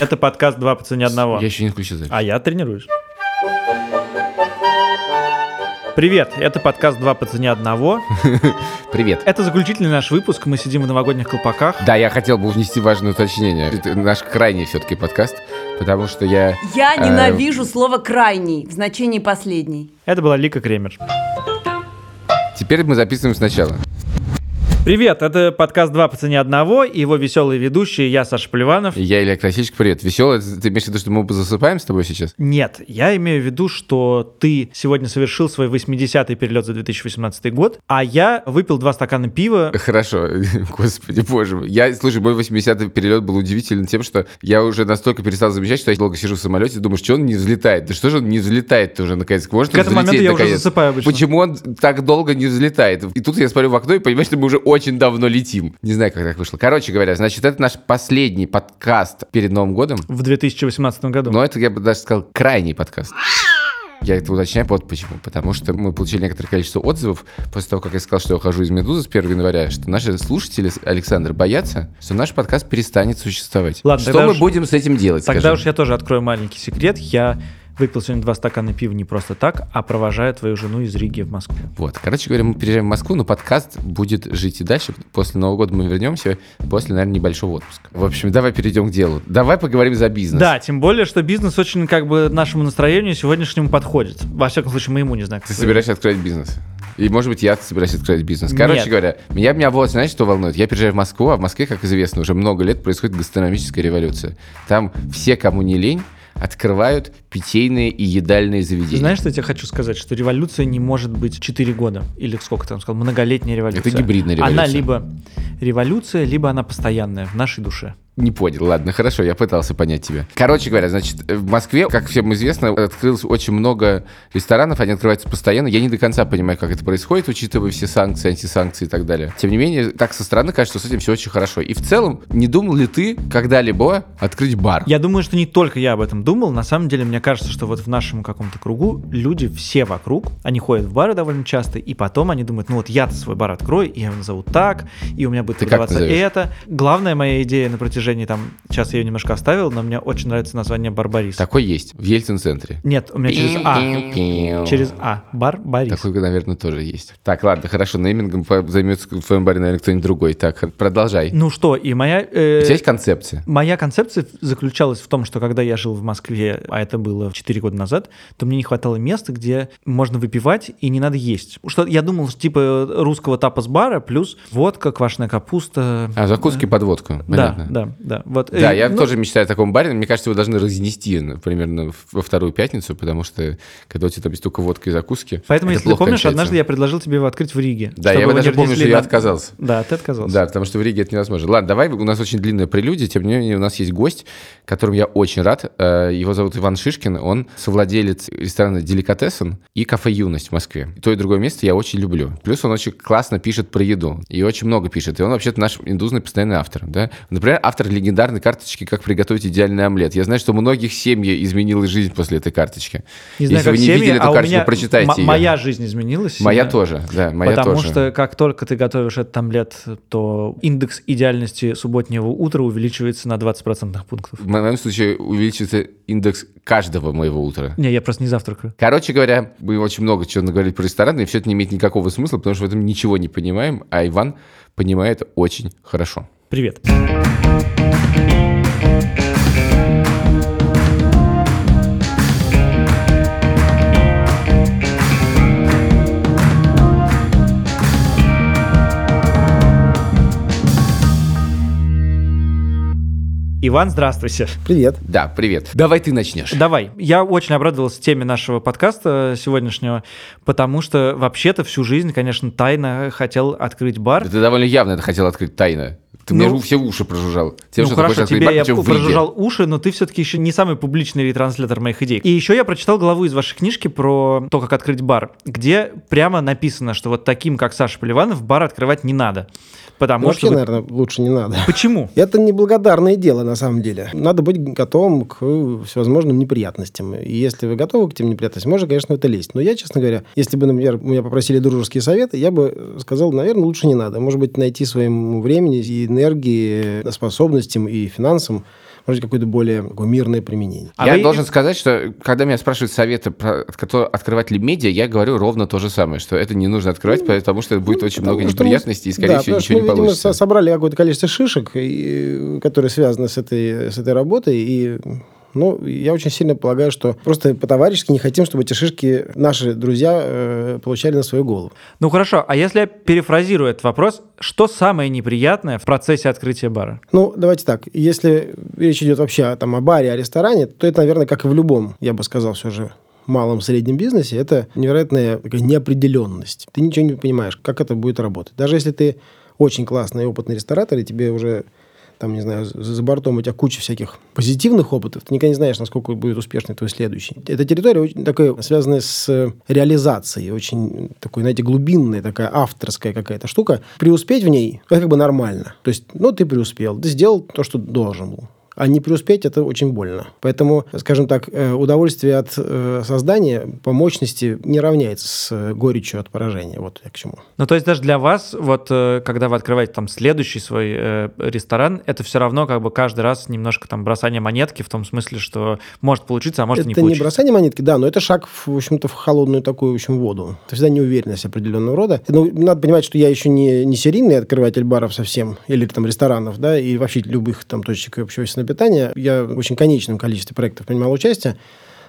Это подкаст «Два по цене одного». Я еще не включил запись. А я тренируюсь. Привет, это подкаст «Два по цене одного». Привет. Это заключительный наш выпуск, мы сидим в новогодних колпаках. Да, я хотел бы внести важное уточнение. Это наш крайний все-таки подкаст, потому что я... Я э, ненавижу слово «крайний» в значении «последний». Это была Лика Кремер. Теперь мы записываем сначала. Привет, это подкаст «Два по цене одного» и его веселые ведущие, я Саша Поливанов. И Я Илья Красильщик, привет. Веселый, ты имеешь в виду, что мы засыпаем с тобой сейчас? Нет, я имею в виду, что ты сегодня совершил свой 80-й перелет за 2018 год, а я выпил два стакана пива. Хорошо, господи, боже мой. Я, слушай, мой 80-й перелет был удивителен тем, что я уже настолько перестал замечать, что я долго сижу в самолете и думаю, что он не взлетает. Да что же он не взлетает уже наконец? Может К этому моменту я уже засыпаю обычно. Почему он так долго не взлетает? И тут я смотрю в окно и понимаю, что мы уже очень давно летим. Не знаю, как так вышло. Короче говоря, значит, это наш последний подкаст перед Новым годом. В 2018 году. Но это, я бы даже сказал, крайний подкаст. Я это уточняю, вот почему. Потому что мы получили некоторое количество отзывов после того, как я сказал, что я ухожу из «Медузы» с 1 января, что наши слушатели, Александр, боятся, что наш подкаст перестанет существовать. Ладно, что мы уж- будем с этим делать, Тогда скажи? уж я тоже открою маленький секрет. Я выпил сегодня два стакана пива не просто так, а провожаю твою жену из Риги в Москву. Вот, короче говоря, мы переезжаем в Москву, но подкаст будет жить и дальше. После Нового года мы вернемся, после, наверное, небольшого отпуска. В общем, давай перейдем к делу. Давай поговорим за бизнес. Да, тем более, что бизнес очень как бы нашему настроению сегодняшнему подходит. Во всяком случае, моему, не знаю. как Ты собираешься открыть бизнес? И, может быть, я собираюсь открыть бизнес. Короче Нет. говоря, меня, меня вот, знаешь, что волнует? Я приезжаю в Москву, а в Москве, как известно, уже много лет происходит гастрономическая революция. Там все, кому не лень, открывают питейные и едальные заведения. Знаешь, что я тебе хочу сказать? Что революция не может быть 4 года. Или сколько там сказал? Многолетняя революция. Это гибридная революция. Она либо революция, либо она постоянная в нашей душе. Не понял, ладно, хорошо, я пытался понять тебя. Короче говоря, значит, в Москве, как всем известно, открылось очень много ресторанов, они открываются постоянно. Я не до конца понимаю, как это происходит, учитывая все санкции, антисанкции и так далее. Тем не менее, так со стороны кажется, что с этим все очень хорошо. И в целом, не думал ли ты когда-либо открыть бар? Я думаю, что не только я об этом думал. На самом деле, мне кажется, что вот в нашем каком-то кругу люди все вокруг, они ходят в бары довольно часто, и потом они думают, ну вот я-то свой бар открою, и я его назову так, и у меня будет Ты продаваться это. Главная моя идея на протяжении там, сейчас я ее немножко оставил, но мне очень нравится название Барбарис. Такой есть, в Ельцин-центре. Нет, у меня через А. Через А. Бар Борис. Такой, наверное, тоже есть. Так, ладно, хорошо, неймингом займется в твоем баре, наверное, кто-нибудь другой. Так, продолжай. Ну что, и моя... э, У тебя есть концепция? Моя концепция заключалась в том, что когда я жил в Москве, а это было 4 года назад, то мне не хватало места, где можно выпивать и не надо есть. Что я думал, что типа русского тапас-бара плюс водка, квашеная капуста. А, закуски под водку, понятно. Да, да, да. Вот. Да, Э, я ну, тоже мечтаю о таком баре, мне кажется, его должны разнести ну, примерно во вторую пятницу, потому что когда у тебя там есть только водка и закуски, Поэтому, это если ты плохо помнишь, кончается. однажды я предложил тебе его открыть в Риге. Да, я его даже помню, что я отказался. Да, ты отказался. Да, потому что в Риге это невозможно. Ладно, давай, у нас очень длинная прелюдия, тем не менее у нас есть гость, которым я очень рад. Э, Его зовут Иван Шишкин, он совладелец ресторана «Деликатесен» и кафе «Юность» в Москве. И то и другое место я очень люблю. Плюс он очень классно пишет про еду, и очень много пишет. И он вообще-то наш индузный постоянный автор. Да? Например, автор легендарной карточки «Как приготовить идеальный омлет». Я знаю, что у многих семьи изменилась жизнь после этой карточки. Не знаю, Если вы не семьи, видели эту а у карточку, меня прочитайте ее. Моя жизнь изменилась. Моя сильно. тоже, да, моя Потому тоже. что как только ты готовишь этот омлет, то индекс идеальности субботнего утра увеличивается на 20 процентных пунктов. В моем случае увеличится индекс каждого моего утра. Не, я просто не завтракаю. Короче говоря, мы очень много чего наговорили про рестораны, и все это не имеет никакого смысла, потому что в этом ничего не понимаем, а Иван понимает очень хорошо. Привет. Иван, здравствуйте. Привет. Да, привет. Давай ты начнешь. Давай. Я очень обрадовался теме нашего подкаста сегодняшнего, потому что вообще-то всю жизнь, конечно, тайно хотел открыть бар. Да Ты довольно явно это хотел открыть тайно. Ты Ну- мне все уши прожужжал. Тем, ну что хорошо, тебе бар, я прожужжал уши, но ты все-таки еще не самый публичный ретранслятор моих идей. И еще я прочитал главу из вашей книжки про то, как открыть бар, где прямо написано, что вот таким, как Саша Поливанов, бар открывать не надо. Потому Ну, что... Вообще, вы- наверное, лучше не надо. Почему? Это неблагодарное дело, на самом деле. Надо быть готовым к всевозможным неприятностям. И если вы готовы к этим неприятностям, можно, конечно, это лезть. Но я, честно говоря, если бы, например, меня попросили дружеские советы, я бы сказал, наверное, лучше не надо. Может быть, найти своему времени и энергии, способностям и финансам может быть, какое-то более такое мирное применение. А я вы- должен сказать, что когда меня спрашивают советы, про открывать ли медиа, я говорю ровно то же самое, что это не нужно открывать, потому что будет очень много Ну, Потому что мы- неприятностей, и, скорее да, всего, потому что ничего не мы, видимо, получится. со- собрали какое-то количество шишек, и, которые связаны с этой, с этой работой, и ну, я очень сильно полагаю, что просто по-товарищески не хотим, чтобы эти шишки наши друзья э, получали на свою голову. Ну хорошо, а если я перефразирую этот вопрос, что самое неприятное в процессе открытия бара? Ну, давайте так. Если речь идет вообще там, о баре, о ресторане, то это, наверное, как и в любом, я бы сказал, все же малом среднем бизнесе, это невероятная неопределенность. Ты ничего не понимаешь, как это будет работать. Даже если ты очень классный и опытный ресторатор, и тебе уже там, не знаю, за бортом у тебя куча всяких позитивных опытов, ты никогда не знаешь, насколько будет успешный твой следующий. Эта территория очень такая, связанная с реализацией, очень такой, знаете, глубинная, такая авторская какая-то штука. Преуспеть в ней, как бы нормально. То есть, ну, ты преуспел, ты сделал то, что должен был. А не преуспеть – это очень больно. Поэтому, скажем так, э, удовольствие от э, создания по мощности не равняется с э, горечью от поражения. Вот я к чему. Ну, то есть даже для вас, вот когда вы открываете там следующий свой ресторан, это все равно как бы каждый раз немножко там бросание монетки в том смысле, что может получиться, а может и не это не бросание монетки, да, но это шаг, в общем-то, в холодную такую, в общем, воду. Это всегда неуверенность определенного рода. Ну, надо понимать, что я еще не, не серийный открыватель баров совсем, или там ресторанов, да, и вообще любых там точек общественного питания. Я в очень конечном количестве проектов принимал участие.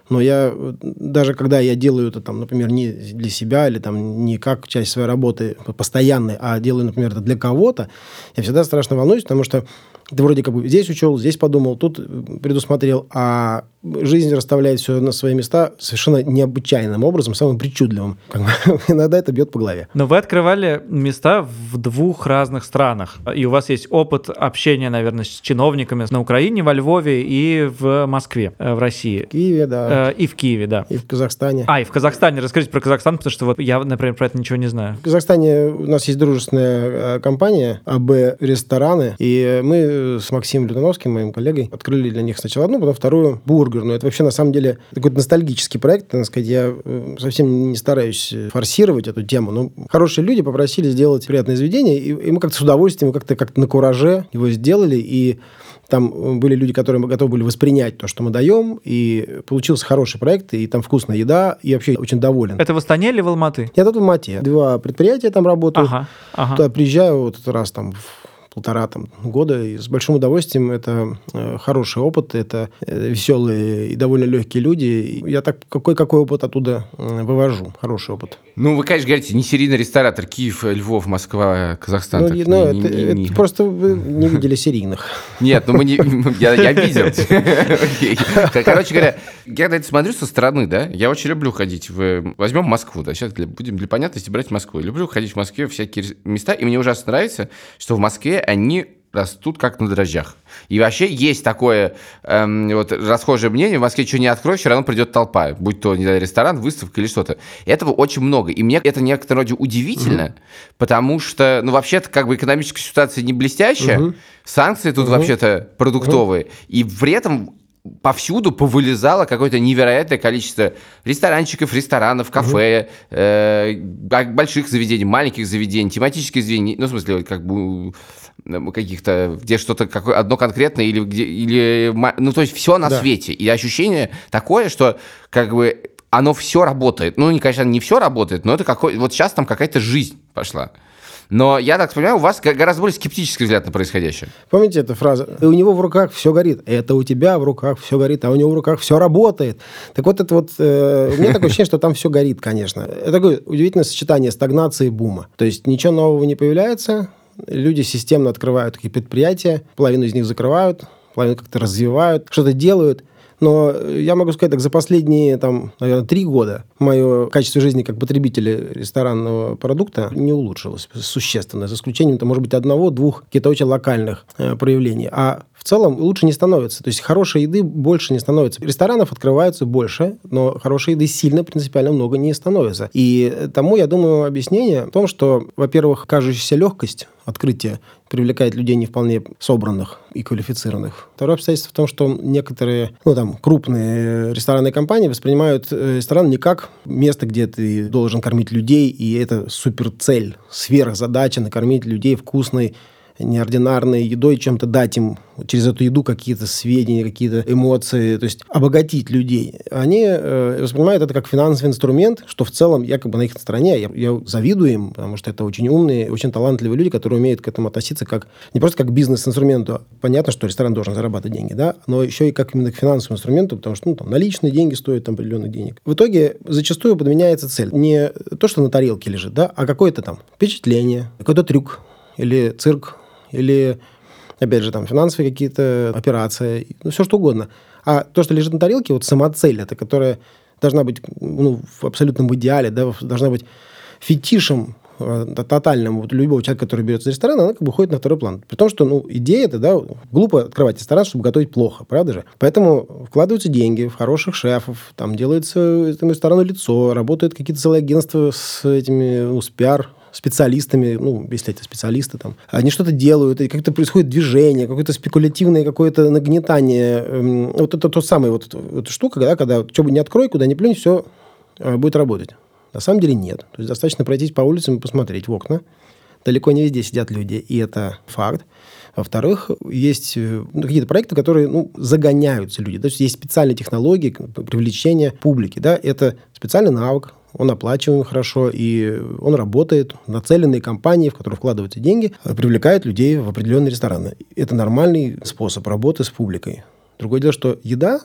Но я даже когда я делаю это, там, например, не для себя или там не как часть своей работы постоянной, а делаю, например, это для кого-то, я всегда страшно волнуюсь, потому что ты вроде как бы здесь учел, здесь подумал, тут предусмотрел, а жизнь расставляет все на свои места совершенно необычайным образом, самым причудливым. Иногда это бьет по голове. Но вы открывали места в двух разных странах, и у вас есть опыт общения, наверное, с чиновниками на Украине, во Львове и в Москве, э, в России, В Киеве, да, Э, и в Киеве, да. и в Казахстане. А, и в Казахстане. Расскажите про Казахстан, потому что вот я, например, про это ничего не знаю. В Казахстане у нас есть дружественная э, компания АБ Рестораны, и мы с Максимом Людановским, моим коллегой, открыли для них сначала одну, потом вторую бургерную. Это вообще на самом деле такой ностальгический проект, так сказать. Я э, совсем не стараюсь э, форсировать эту тему, но хорошие люди попросили сделать приятное заведение, и, и мы как-то с удовольствием, как-то как на кураже его сделали, и там э, были люди, которые готовы были воспринять то, что мы даем, и получился хороший проект, и там вкусная еда, и вообще очень доволен. Это в Астане или в Алматы? Я тут в Алмате. Два предприятия там работают. Ага, ага. Туда приезжаю вот этот раз там в полтора там, года, и с большим удовольствием. Это э, хороший опыт, это э, веселые и довольно легкие люди. И я так какой-какой опыт оттуда э, вывожу, хороший опыт. Ну, вы, конечно, говорите, не серийный ресторатор. Киев, Львов, Москва, Казахстан. Ну, так ну, не- это, не- это не- просто вы не видели серийных. Нет, ну мы не... Я, я видел. Короче говоря, я на это смотрю со стороны, да, я очень люблю ходить в... Возьмем Москву, да, сейчас будем для понятности брать Москву. Люблю ходить в Москве всякие места, и мне ужасно нравится, что в Москве они растут как на дрожжах. И вообще есть такое эм, вот расхожее мнение, в Москве что не откроешь, все равно придет толпа, будь то, не знаю, ресторан, выставка или что-то. Этого очень много. И мне это некотором роде удивительно, потому что, ну, вообще-то, как бы экономическая ситуация не блестящая, санкции тут вообще-то продуктовые, и при этом повсюду повылезало какое-то невероятное количество ресторанчиков, ресторанов, кафе, э, б- больших заведений, маленьких заведений, тематических заведений, ну, в смысле, как бы каких-то, где что-то какое одно конкретное или где, или, ну, то есть все на Да. свете. И ощущение такое, что как бы оно все работает. Ну, не, конечно, не все работает, но это какой, вот сейчас там какая-то жизнь пошла. Но я так понимаю, у вас гораздо более скептический взгляд на происходящее. Помните эту фразу? «И у него в руках все горит. Это у тебя в руках все горит, а у него в руках все работает. Так вот, это вот... э, у меня такое ощущение, что там все горит, конечно. Это такое удивительное сочетание стагнации и бума. То есть ничего нового не появляется, люди системно открывают такие предприятия, половину из них закрывают, половину как-то развивают, что-то делают. Но я могу сказать так, за последние, там, наверное, три года мое качество жизни как потребителя ресторанного продукта не улучшилось существенно, за исключением, то, может быть, одного-двух каких-то очень локальных э, проявлений. А в целом лучше не становится. То есть хорошей еды больше не становится. Ресторанов открываются больше, но хорошей еды сильно принципиально много не становится. И тому, я думаю, объяснение в том, что, во-первых, кажущаяся легкость открытия привлекает людей не вполне собранных и квалифицированных. Второе обстоятельство в том, что некоторые, ну, там, крупные ресторанные компании воспринимают э, ресторан не как место, где ты должен кормить людей, и это суперцель, сверхзадача накормить людей вкусной неординарной едой, чем-то дать им через эту еду какие-то сведения, какие-то эмоции, то есть обогатить людей. Они э, воспринимают это как финансовый инструмент, что в целом якобы на их стороне. Я, я завидую им, потому что это очень умные, очень талантливые люди, которые умеют к этому относиться как не просто как бизнес-инструменту. Понятно, что ресторан должен зарабатывать деньги, да, но еще и как именно к финансовому инструменту, потому что ну, там, наличные деньги стоят там, определенных денег. В итоге зачастую подменяется цель. Не то, что на тарелке лежит, да, а какое-то там впечатление, какой-то трюк или цирк, или, опять же, там, финансовые какие-то операции, ну, все что угодно. А то, что лежит на тарелке, вот сама цель, это которая должна быть ну, в абсолютном идеале, да, должна быть фетишем э, тотальным вот любого человека, который берется ресторан, она как бы уходит на второй план. При том, что ну, идея это, да, глупо открывать ресторан, чтобы готовить плохо, правда же? Поэтому вкладываются деньги в хороших шефов, там делается этому ресторану лицо, работают какие-то целые агентства с этими, ну, с пиар специалистами, ну, если это специалисты там, они что-то делают, и как-то происходит движение, какое-то спекулятивное какое-то нагнетание. Эм, вот это тот самый вот эта штука, да, когда что бы не открой, куда не плюнь, все э, будет работать. На самом деле нет. То есть достаточно пройтись по улицам и посмотреть в окна. Далеко не везде сидят люди, и это факт. Во-вторых, есть э, ну, какие-то проекты, которые ну, загоняются люди. То есть есть специальные технологии привлечения публики. Да? Это специальный навык, он оплачиваем хорошо, и он работает. Нацеленные компании, в которые вкладываются деньги, привлекают людей в определенные рестораны. Это нормальный способ работы с публикой. Другое дело, что еда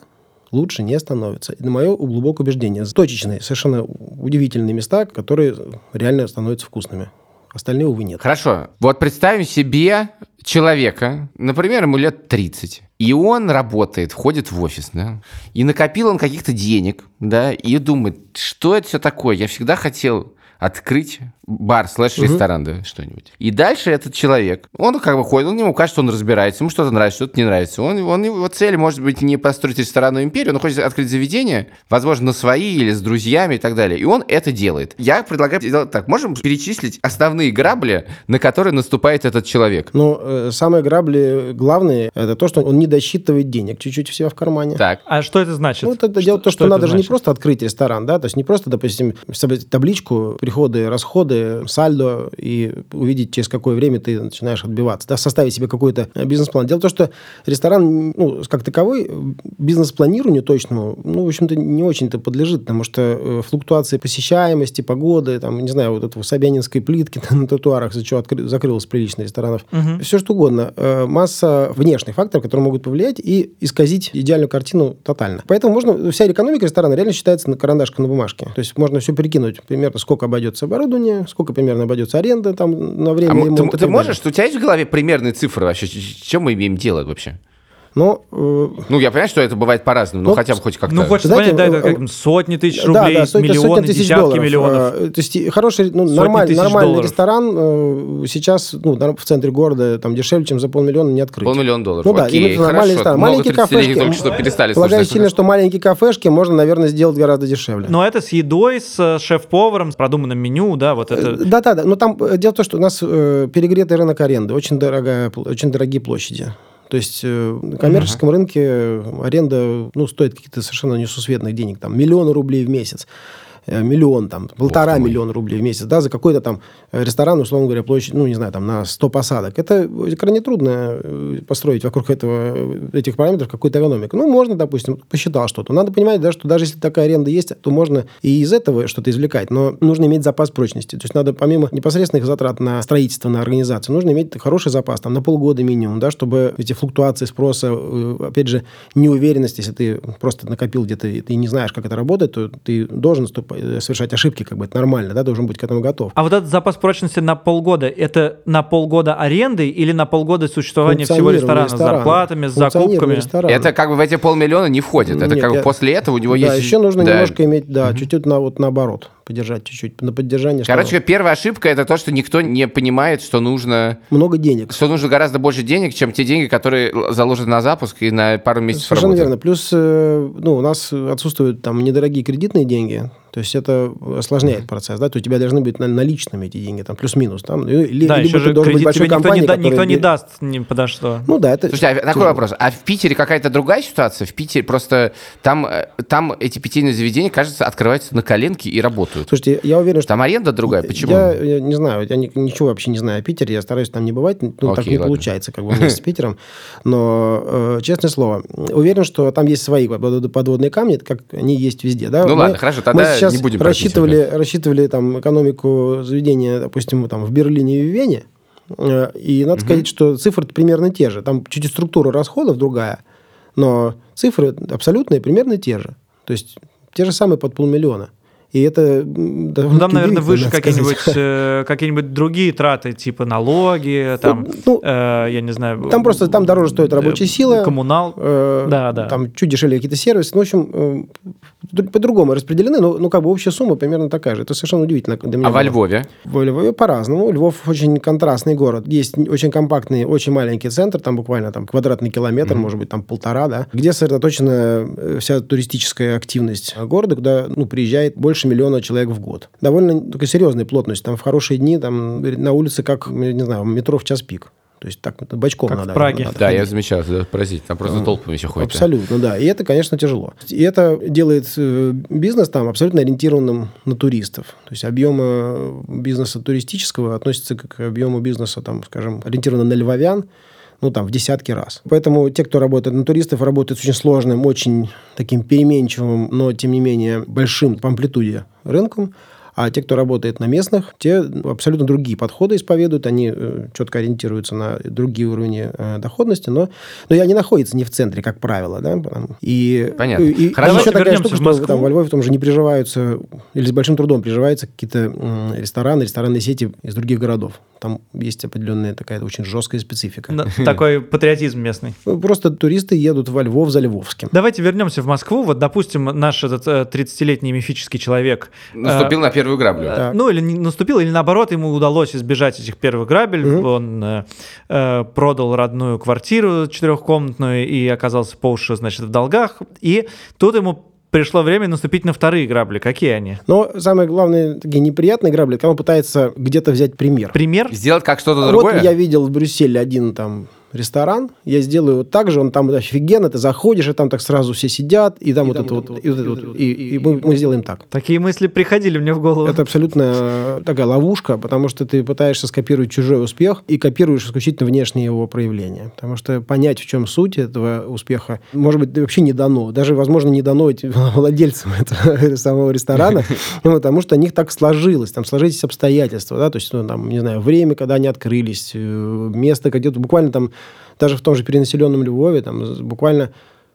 лучше не становится. На мое глубокое убеждение, точечные, совершенно удивительные места, которые реально становятся вкусными. Остальные, увы, нет. Хорошо. Вот представим себе человека, например, ему лет 30, и он работает, входит в офис, да, и накопил он каких-то денег, да, и думает, что это все такое? Я всегда хотел открыть бар слэш ресторан, да, что-нибудь. И дальше этот человек, он как бы ходит, он ему кажется, он разбирается, ему что-то нравится, что-то не нравится. Он, он, его цель может быть не построить ресторанную империю, он хочет открыть заведение, возможно, на свои или с друзьями и так далее. И он это делает. Я предлагаю сделать так. Можем перечислить основные грабли, на которые наступает этот человек? Ну, э, самые грабли главные, это то, что он не досчитывает денег чуть-чуть у себя в кармане. Так. А что это значит? Ну, это что, дело то, что, что надо же не значит? просто открыть ресторан, да, то есть не просто, допустим, табличку, приходы, расходы, сальдо, и увидеть, через какое время ты начинаешь отбиваться, да, составить себе какой-то э, бизнес-план. Дело в том, что ресторан, ну, как таковой, бизнес-планированию точному, ну, в общем-то, не очень-то подлежит, потому что э, флуктуации посещаемости, погоды, там, не знаю, вот этого Собянинской плитки на тротуарах, за что откры- закрылось прилично ресторанов, Мгм. все что угодно. Э, Масса внешних факторов, которые могут повлиять и исказить идеальную картину тотально. Поэтому можно, вся экономика ресторана реально считается на карандашком на бумажке. То есть можно все перекинуть, примерно сколько обойдется оборудование, сколько примерно обойдется аренда там на время А ремонта. ты, ты можешь, у тебя есть в голове примерные цифры вообще, чем мы имеем дело вообще? Но э, Ну, я понимаю, что это бывает по-разному, но Ну, хотя бы хоть как-то. Ну, хочется Знаете, понять, да, это э, как сотни тысяч Да, рублей, да, сотни, миллионы, сотни тысяч десятки долларов. миллионов. Э, То есть хороший, ну, нормальный долларов. ресторан э, сейчас ну, в центре города там дешевле, чем за полмиллиона не открыть. Полмиллиона долларов. Ну да, Окей, именно хорошо. нормальный ресторан. Много Маленькие 30-летних кафешки. только что перестали Полагаю сильно, что маленькие кафешки можно, наверное, сделать гораздо дешевле. Но это с едой, с э, шеф-поваром, с продуманным меню, да, вот это... Да, да, да. Но там дело в том, что у нас э, перегретый рынок аренды, очень дорогая, очень дорогие площади. То есть э, на коммерческом рынке э, аренда ну, стоит какие-то совершенно несусветных денег, там миллионы рублей в месяц. Э, миллион, там, полтора мой. миллиона рублей в месяц, да, за какой-то там э, ресторан, условно говоря, площадь, ну, не знаю, там, на 100 посадок. Это крайне трудно э, построить вокруг этого, э, этих параметров какую-то экономику. Ну, можно, допустим, посчитал что-то. Надо понимать, да, что даже если такая аренда есть, то можно и из этого что-то извлекать, но нужно иметь запас прочности. То есть надо помимо непосредственных затрат на строительство, на организацию, нужно иметь хороший запас, там, на полгода минимум, да, чтобы эти флуктуации спроса, э, опять же, неуверенность, если ты просто накопил где-то, и ты не знаешь, как это работает, то ты должен э, совершать ошибки, как бы это нормально, да, должен быть к этому готов. А вот этот запас прочности на полгода, это на полгода аренды или на полгода существования всего Функционирование ресторана с ресторана. зарплатами, с закупками? ресторана. Это как бы в эти полмиллиона не входит. Это Нет, как бы я- после этого у него да, есть... еще нужно да. немножко иметь, да, чуть-чуть на, вот наоборот, поддержать чуть-чуть, на поддержание. Короче, первая ошибка это то, что никто не понимает, что нужно, много денег. что нужно гораздо больше денег, чем те деньги, которые заложены на запуск и на пару месяцев Совершенно работы. верно. Плюс, э, ну, у нас отсутствуют там недорогие кредитные деньги, то есть это осложняет процесс, да, то у тебя должны быть на- наличными эти деньги, там, плюс-минус, там, или, Да, либо еще ты же должен быть кредит большой тебе никто, не, компанией, да- никто не даст ни подо что. Ну да, это... Слушайте, а такой тяжело. вопрос. А в Питере какая-то другая ситуация? В Питере просто там, э, там эти питейные заведения, кажется, открываются на коленке и работают. Слушайте, я уверен, что... Там аренда другая. Почему? Я, я не знаю, я ни- ничего вообще не знаю о Питере, я стараюсь там не бывать, ну, так Окей, не ладно. получается, как бы вместе с Питером, но, э, честное слово, уверен, что там есть свои под- подводные камни, как они есть везде, да? Ну Мы- ладно, хорошо, тогда мы сейчас не будем рассчитывали, рассчитывали там экономику заведения, допустим, там в Берлине и в Вене, э, и надо сказать, что цифры примерно те же, там чуть-чуть структура расходов другая, но цифры абсолютные примерно те же, то есть те же самые под полмиллиона. И это Ну, там, наверное, выше какие-нибудь э, какие-нибудь другие траты, типа налоги, там, Ну, э, я не знаю... Там просто там дороже стоит рабочая э, сила. Коммунал. э, Да, да. Там чуть дешевле какие-то сервисы. Ну, в общем, э, по-другому распределены, но ну, как бы общая сумма примерно такая же. Это совершенно удивительно. для меня А во. Львове? Во Львове по-разному. Львов очень контрастный город. Есть очень компактный, очень маленький центр, там буквально там квадратный километр, может быть, там полтора, да, где сосредоточена э, вся туристическая активность города, куда ну, приезжает больше миллиона человек в год. Довольно такая серьезная плотность. Там в хорошие дни там на улице, как, не знаю, метро в час пик. То есть так бочком Как в надо. Праге. надо Да, я ходить. замечал, это поразительно. Там просто толпами все ходят. Абсолютно, да. И это, конечно, тяжело. И это делает э, бизнес там абсолютно ориентированным на туристов. То есть объемы бизнеса туристического относятся к объему бизнеса, там, скажем, ориентированного на львовян, ну, там, в десятки раз. Поэтому те, кто работает на туристов, работают с очень сложным, очень таким переменчивым, но, тем не менее, большим по амплитуде рынком. А те, кто работает на местных, те абсолютно другие подходы исповедуют, они э, четко ориентируются на другие уровни э, доходности, но, но и они находятся не в центре, как правило. Да? И, Понятно. И, и Хорошо. еще такая штука, в что там во Львове в том же не приживаются, или с большим трудом приживаются какие-то рестораны, ресторанные сети из других городов. Там есть определенная такая очень жесткая специфика. Да, Такой патриотизм местный. Ну, Просто туристы едут во Львов за Львовским. Давайте вернемся в Москву. Вот, допустим, наш этот э, 30-летний мифический человек... э, Наступил на первую граблю. э, Ну, или не наступил, или наоборот, ему удалось избежать этих первых грабель. Он э, э, продал родную квартиру четырехкомнатную и оказался по уши, значит, в долгах. И тут ему пришло время наступить на вторые грабли. Какие они? Но самое главное, такие неприятные грабли, когда он пытается где-то взять пример. Пример? Сделать как что-то Вот другое? я видел в Брюсселе один там ресторан, я сделаю вот так же, он там офигенно, ты заходишь, и там так сразу все сидят, и там вот это вот, и вот это вот, и, и мы, мы сделаем так. Такие мысли приходили мне в голову. Это абсолютно э, такая ловушка, потому что ты пытаешься скопировать чужой успех и копируешь исключительно внешние его проявления. Потому что понять, в чем суть этого успеха, может быть, вообще не дано. Даже, возможно, не дано владельцам этого самого ресторана, ну, потому что у них так сложилось, там сложились обстоятельства, да, то есть, ну, там, не знаю, время, когда они открылись, э, место где-то буквально там, даже в том же перенаселенном Львове, там, буквально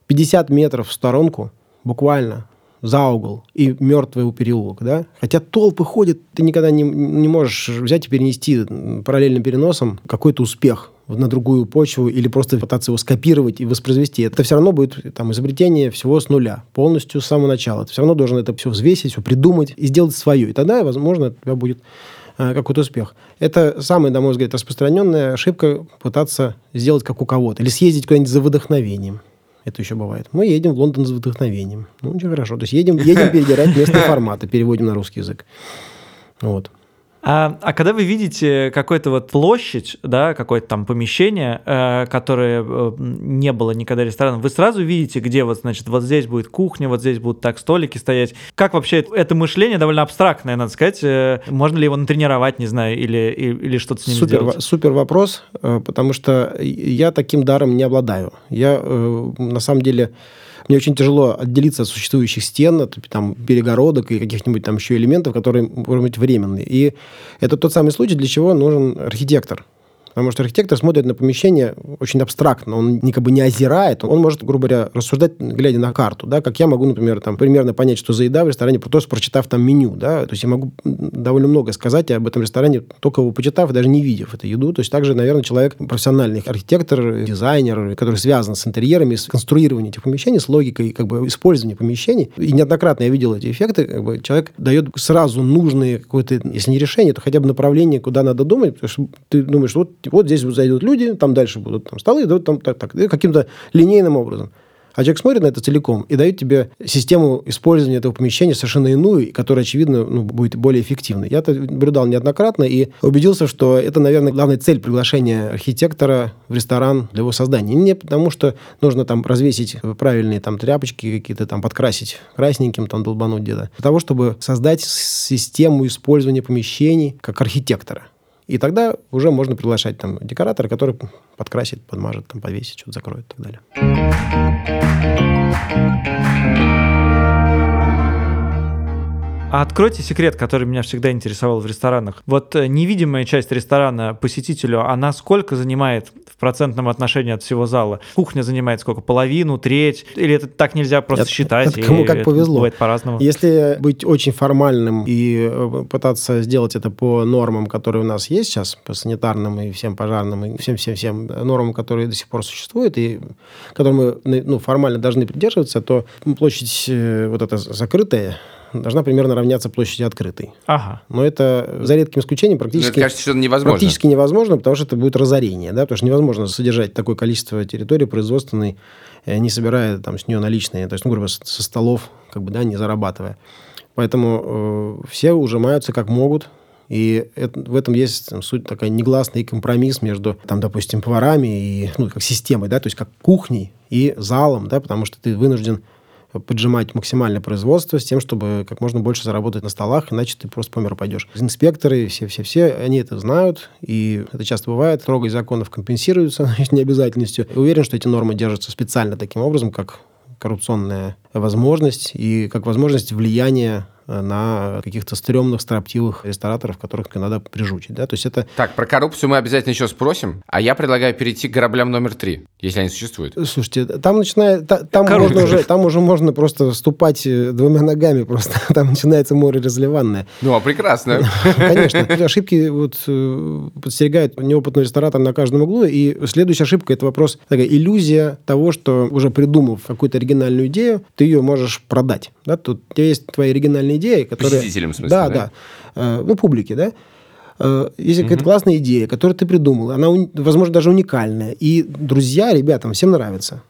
50 метров в сторонку, буквально, за угол и мертвый переулок, да? Хотя толпы ходят, ты никогда не, не можешь взять и перенести параллельным переносом какой-то успех на другую почву или просто пытаться его скопировать и воспроизвести. Это все равно будет там, изобретение всего с нуля, полностью с самого начала. Ты все равно должен это все взвесить, все придумать и сделать свое. И тогда, возможно, у тебя будет какой-то успех. Это самая, на мой взгляд, распространенная ошибка пытаться сделать как у кого-то. Или съездить куда-нибудь за вдохновением. Это еще бывает. Мы едем в Лондон за вдохновением. Ну, очень хорошо. То есть едем, едем передирать местные форматы, переводим на русский язык. Вот. А, а когда вы видите какую-то вот площадь, да, какое-то там помещение, э, которое э, не было никогда рестораном, вы сразу видите, где вот, значит, вот здесь будет кухня, вот здесь будут так столики стоять. Как вообще это мышление довольно абстрактное, надо сказать. Э, можно ли его натренировать, не знаю, или, и- или что-то с ним Супер, сделать? супер вопрос, потому что я таким даром не обладаю. Я, на самом деле, мне очень тяжело отделиться от существующих стен, от там, перегородок и каких-нибудь там еще элементов, которые, может быть, временные. И это тот самый случай, для чего нужен архитектор. Потому что архитектор смотрит на помещение очень абстрактно, он не как бы не озирает, он может, грубо говоря, рассуждать, глядя на карту, да, как я могу, например, там, примерно понять, что за еда в ресторане, просто прочитав там меню, да, то есть я могу довольно много сказать об этом ресторане, только его почитав, даже не видев эту еду, то есть также, наверное, человек, профессиональный архитектор, дизайнер, который связан с интерьерами, с конструированием этих помещений, с логикой как бы использования помещений, и неоднократно я видел эти эффекты, как бы человек дает сразу нужные какое-то, если не решение, то хотя бы направление, куда надо думать, потому что ты думаешь, вот вот здесь вот зайдут люди, там дальше будут там, столы, да, там так, так, каким-то линейным образом. А человек смотрит на это целиком и дает тебе систему использования этого помещения совершенно иную, которая, очевидно, ну, будет более эффективной. Я это наблюдал неоднократно и убедился, что это, наверное, главная цель приглашения архитектора в ресторан для его создания. Не потому, что нужно там развесить правильные там тряпочки какие-то, там подкрасить красненьким, там долбануть где-то. Для того, чтобы создать систему использования помещений как архитектора. И тогда уже можно приглашать там декоратора, который подкрасит, подмажет, там, повесит, что-то закроет и так далее. А откройте секрет, который меня всегда интересовал в ресторанах. Вот э, невидимая часть ресторана посетителю, она сколько занимает в процентном отношении от всего зала? Кухня занимает сколько? Половину, треть? Или это так нельзя просто это, считать? Это кому как повезло. Бывает по-разному. Если быть очень формальным и э, пытаться сделать это по нормам, которые у нас есть сейчас, по санитарным и всем пожарным, и всем-всем-всем нормам, которые до сих пор существуют, и которым мы ну, формально должны придерживаться, то площадь э, вот эта закрытая, должна примерно равняться площади открытой. Ага. Но это за редким исключением практически... Это, кажется, что невозможно. Практически невозможно, потому что это будет разорение, да, потому что невозможно содержать такое количество территории производственной, не собирая там с нее наличные, то есть, ну, грубо со столов, как бы, да, не зарабатывая. Поэтому э, все ужимаются как могут, и это, в этом есть там, суть такая негласный компромисс между, там, допустим, поварами и, ну, как системой, да, то есть как кухней и залом, да, потому что ты вынужден поджимать максимальное производство с тем, чтобы как можно больше заработать на столах, иначе ты просто по миру пойдешь. Инспекторы, все-все-все, они это знают, и это часто бывает. Строгость законов компенсируется необязательностью. Я уверен, что эти нормы держатся специально таким образом, как коррупционная возможность и как возможность влияния на каких-то стрёмных, строптивых рестораторов, которых надо прижучить. Да? То есть это... Так, про коррупцию мы обязательно еще спросим, а я предлагаю перейти к кораблям номер три, если они существуют. Слушайте, там начинает... Там, можно уже, там уже можно просто ступать э, двумя ногами просто. Там начинается море разливанное. Ну, а прекрасно. Конечно. Ошибки вот э, подстерегают неопытный ресторатор на каждом углу, и следующая ошибка – это вопрос, такая иллюзия того, что уже придумав какую-то оригинальную идею, ты ее можешь продать. Да? Тут у тебя есть твои оригинальные идея, которая... Посетителям, в смысле, да? Да, да. Э, ну, публике, да? Э, есть какая-то классная идея, которую ты придумал, она, возможно, даже уникальная, и друзья, ребятам всем нравится.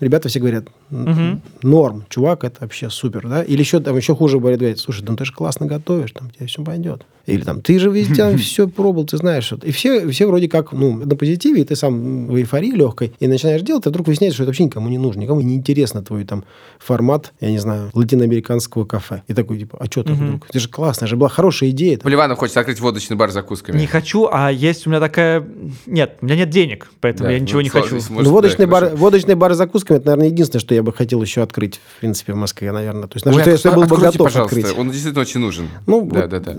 Ребята все говорят, угу. норм, чувак, это вообще супер, да? Или еще, там, еще хуже говорят, говорят, слушай, ну ты же классно готовишь, там тебе все пойдет. Или там, ты же везде все пробовал, ты знаешь. что И все, все вроде как, ну, на позитиве, и ты сам в эйфории легкой, и начинаешь делать, а вдруг выясняется, что это вообще никому не нужно, никому не интересно твой там формат, я не знаю, латиноамериканского кафе. И такой, типа, а что ты вдруг? Это же классно, это же была хорошая идея. Поливанов хочет открыть водочный бар с закусками. Не хочу, а есть у меня такая... Нет, у меня нет денег, поэтому Да, я ничего ну, не сложно, хочу. Ну, водочный, да, бар, водочный бар с закусками, это, наверное, единственное, что я бы хотел еще открыть, в принципе, в Москве, наверное. То есть, на Ой, что я- был бы готов пожалуйста, открыть. он действительно очень нужен. Ну, да, вот, да, да.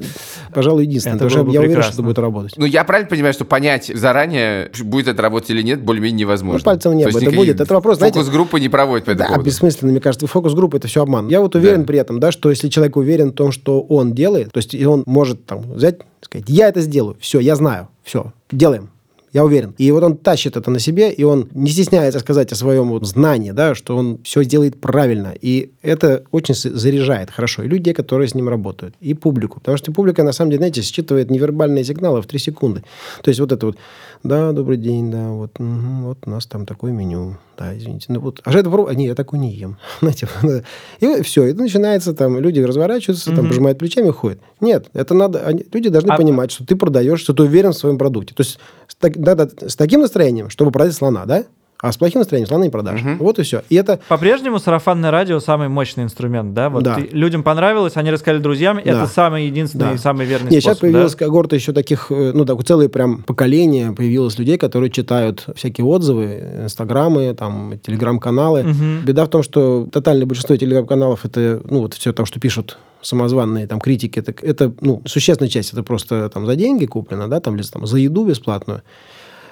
Пожалуй, единственное. Это потому что я уверен, что прекрасно. это будет работать. Ну, я правильно понимаю, что понять заранее, будет это работать или нет, более-менее невозможно. Ну, пальцем есть это будет. Это вопрос, знаете- Фокус-группы не проводят по этому Да, поводу. бессмысленно, мне кажется. Фокус-группа – это все обман. Я вот уверен Да. при этом, да, что если человек уверен в том, что он делает, то есть он может там взять, сказать, я это сделаю, все, я знаю, все, делаем. Я уверен. И вот он тащит это на себе, и он не стесняется сказать о своем вот знании, да, что он все делает правильно. И это очень заряжает хорошо. И людей, которые с ним работают, и публику. Потому что публика, на самом деле, знаете, считывает невербальные сигналы в 3 секунды. То есть вот это вот, да, добрый день, да, вот, мгм, вот у нас там такое меню. Да, извините. Ну вот, а же это попробуй- а, Не, я такой не ем. Знаете, да. и все, это начинается там, люди разворачиваются, там, пожимают плечами ходят. Нет, это надо, они- люди должны А- понимать, что ты продаешь, что ты уверен в своем продукте. То есть так- надо с таким настроением, чтобы продать слона, да? А с плохим настроением слона не продашь. Вот и все. И это По-прежнему сарафанное радио самый мощный инструмент, да? Вот Да. ты- людям понравилось, они рассказали друзьям, Да. это самый единственный Да. и самый верный Нет, сейчас способ. да? когорта еще таких, э, ну, так, целое прям поколение появилось людей, которые читают всякие отзывы, инстаграмы, там, телеграм-каналы. Мгм. Беда в том, что тотальное большинство телеграм-каналов это, ну, вот все то, что пишут самозванные там критики, это, это ну, существенная часть, это просто там за деньги куплено, да, там, или там за еду бесплатную.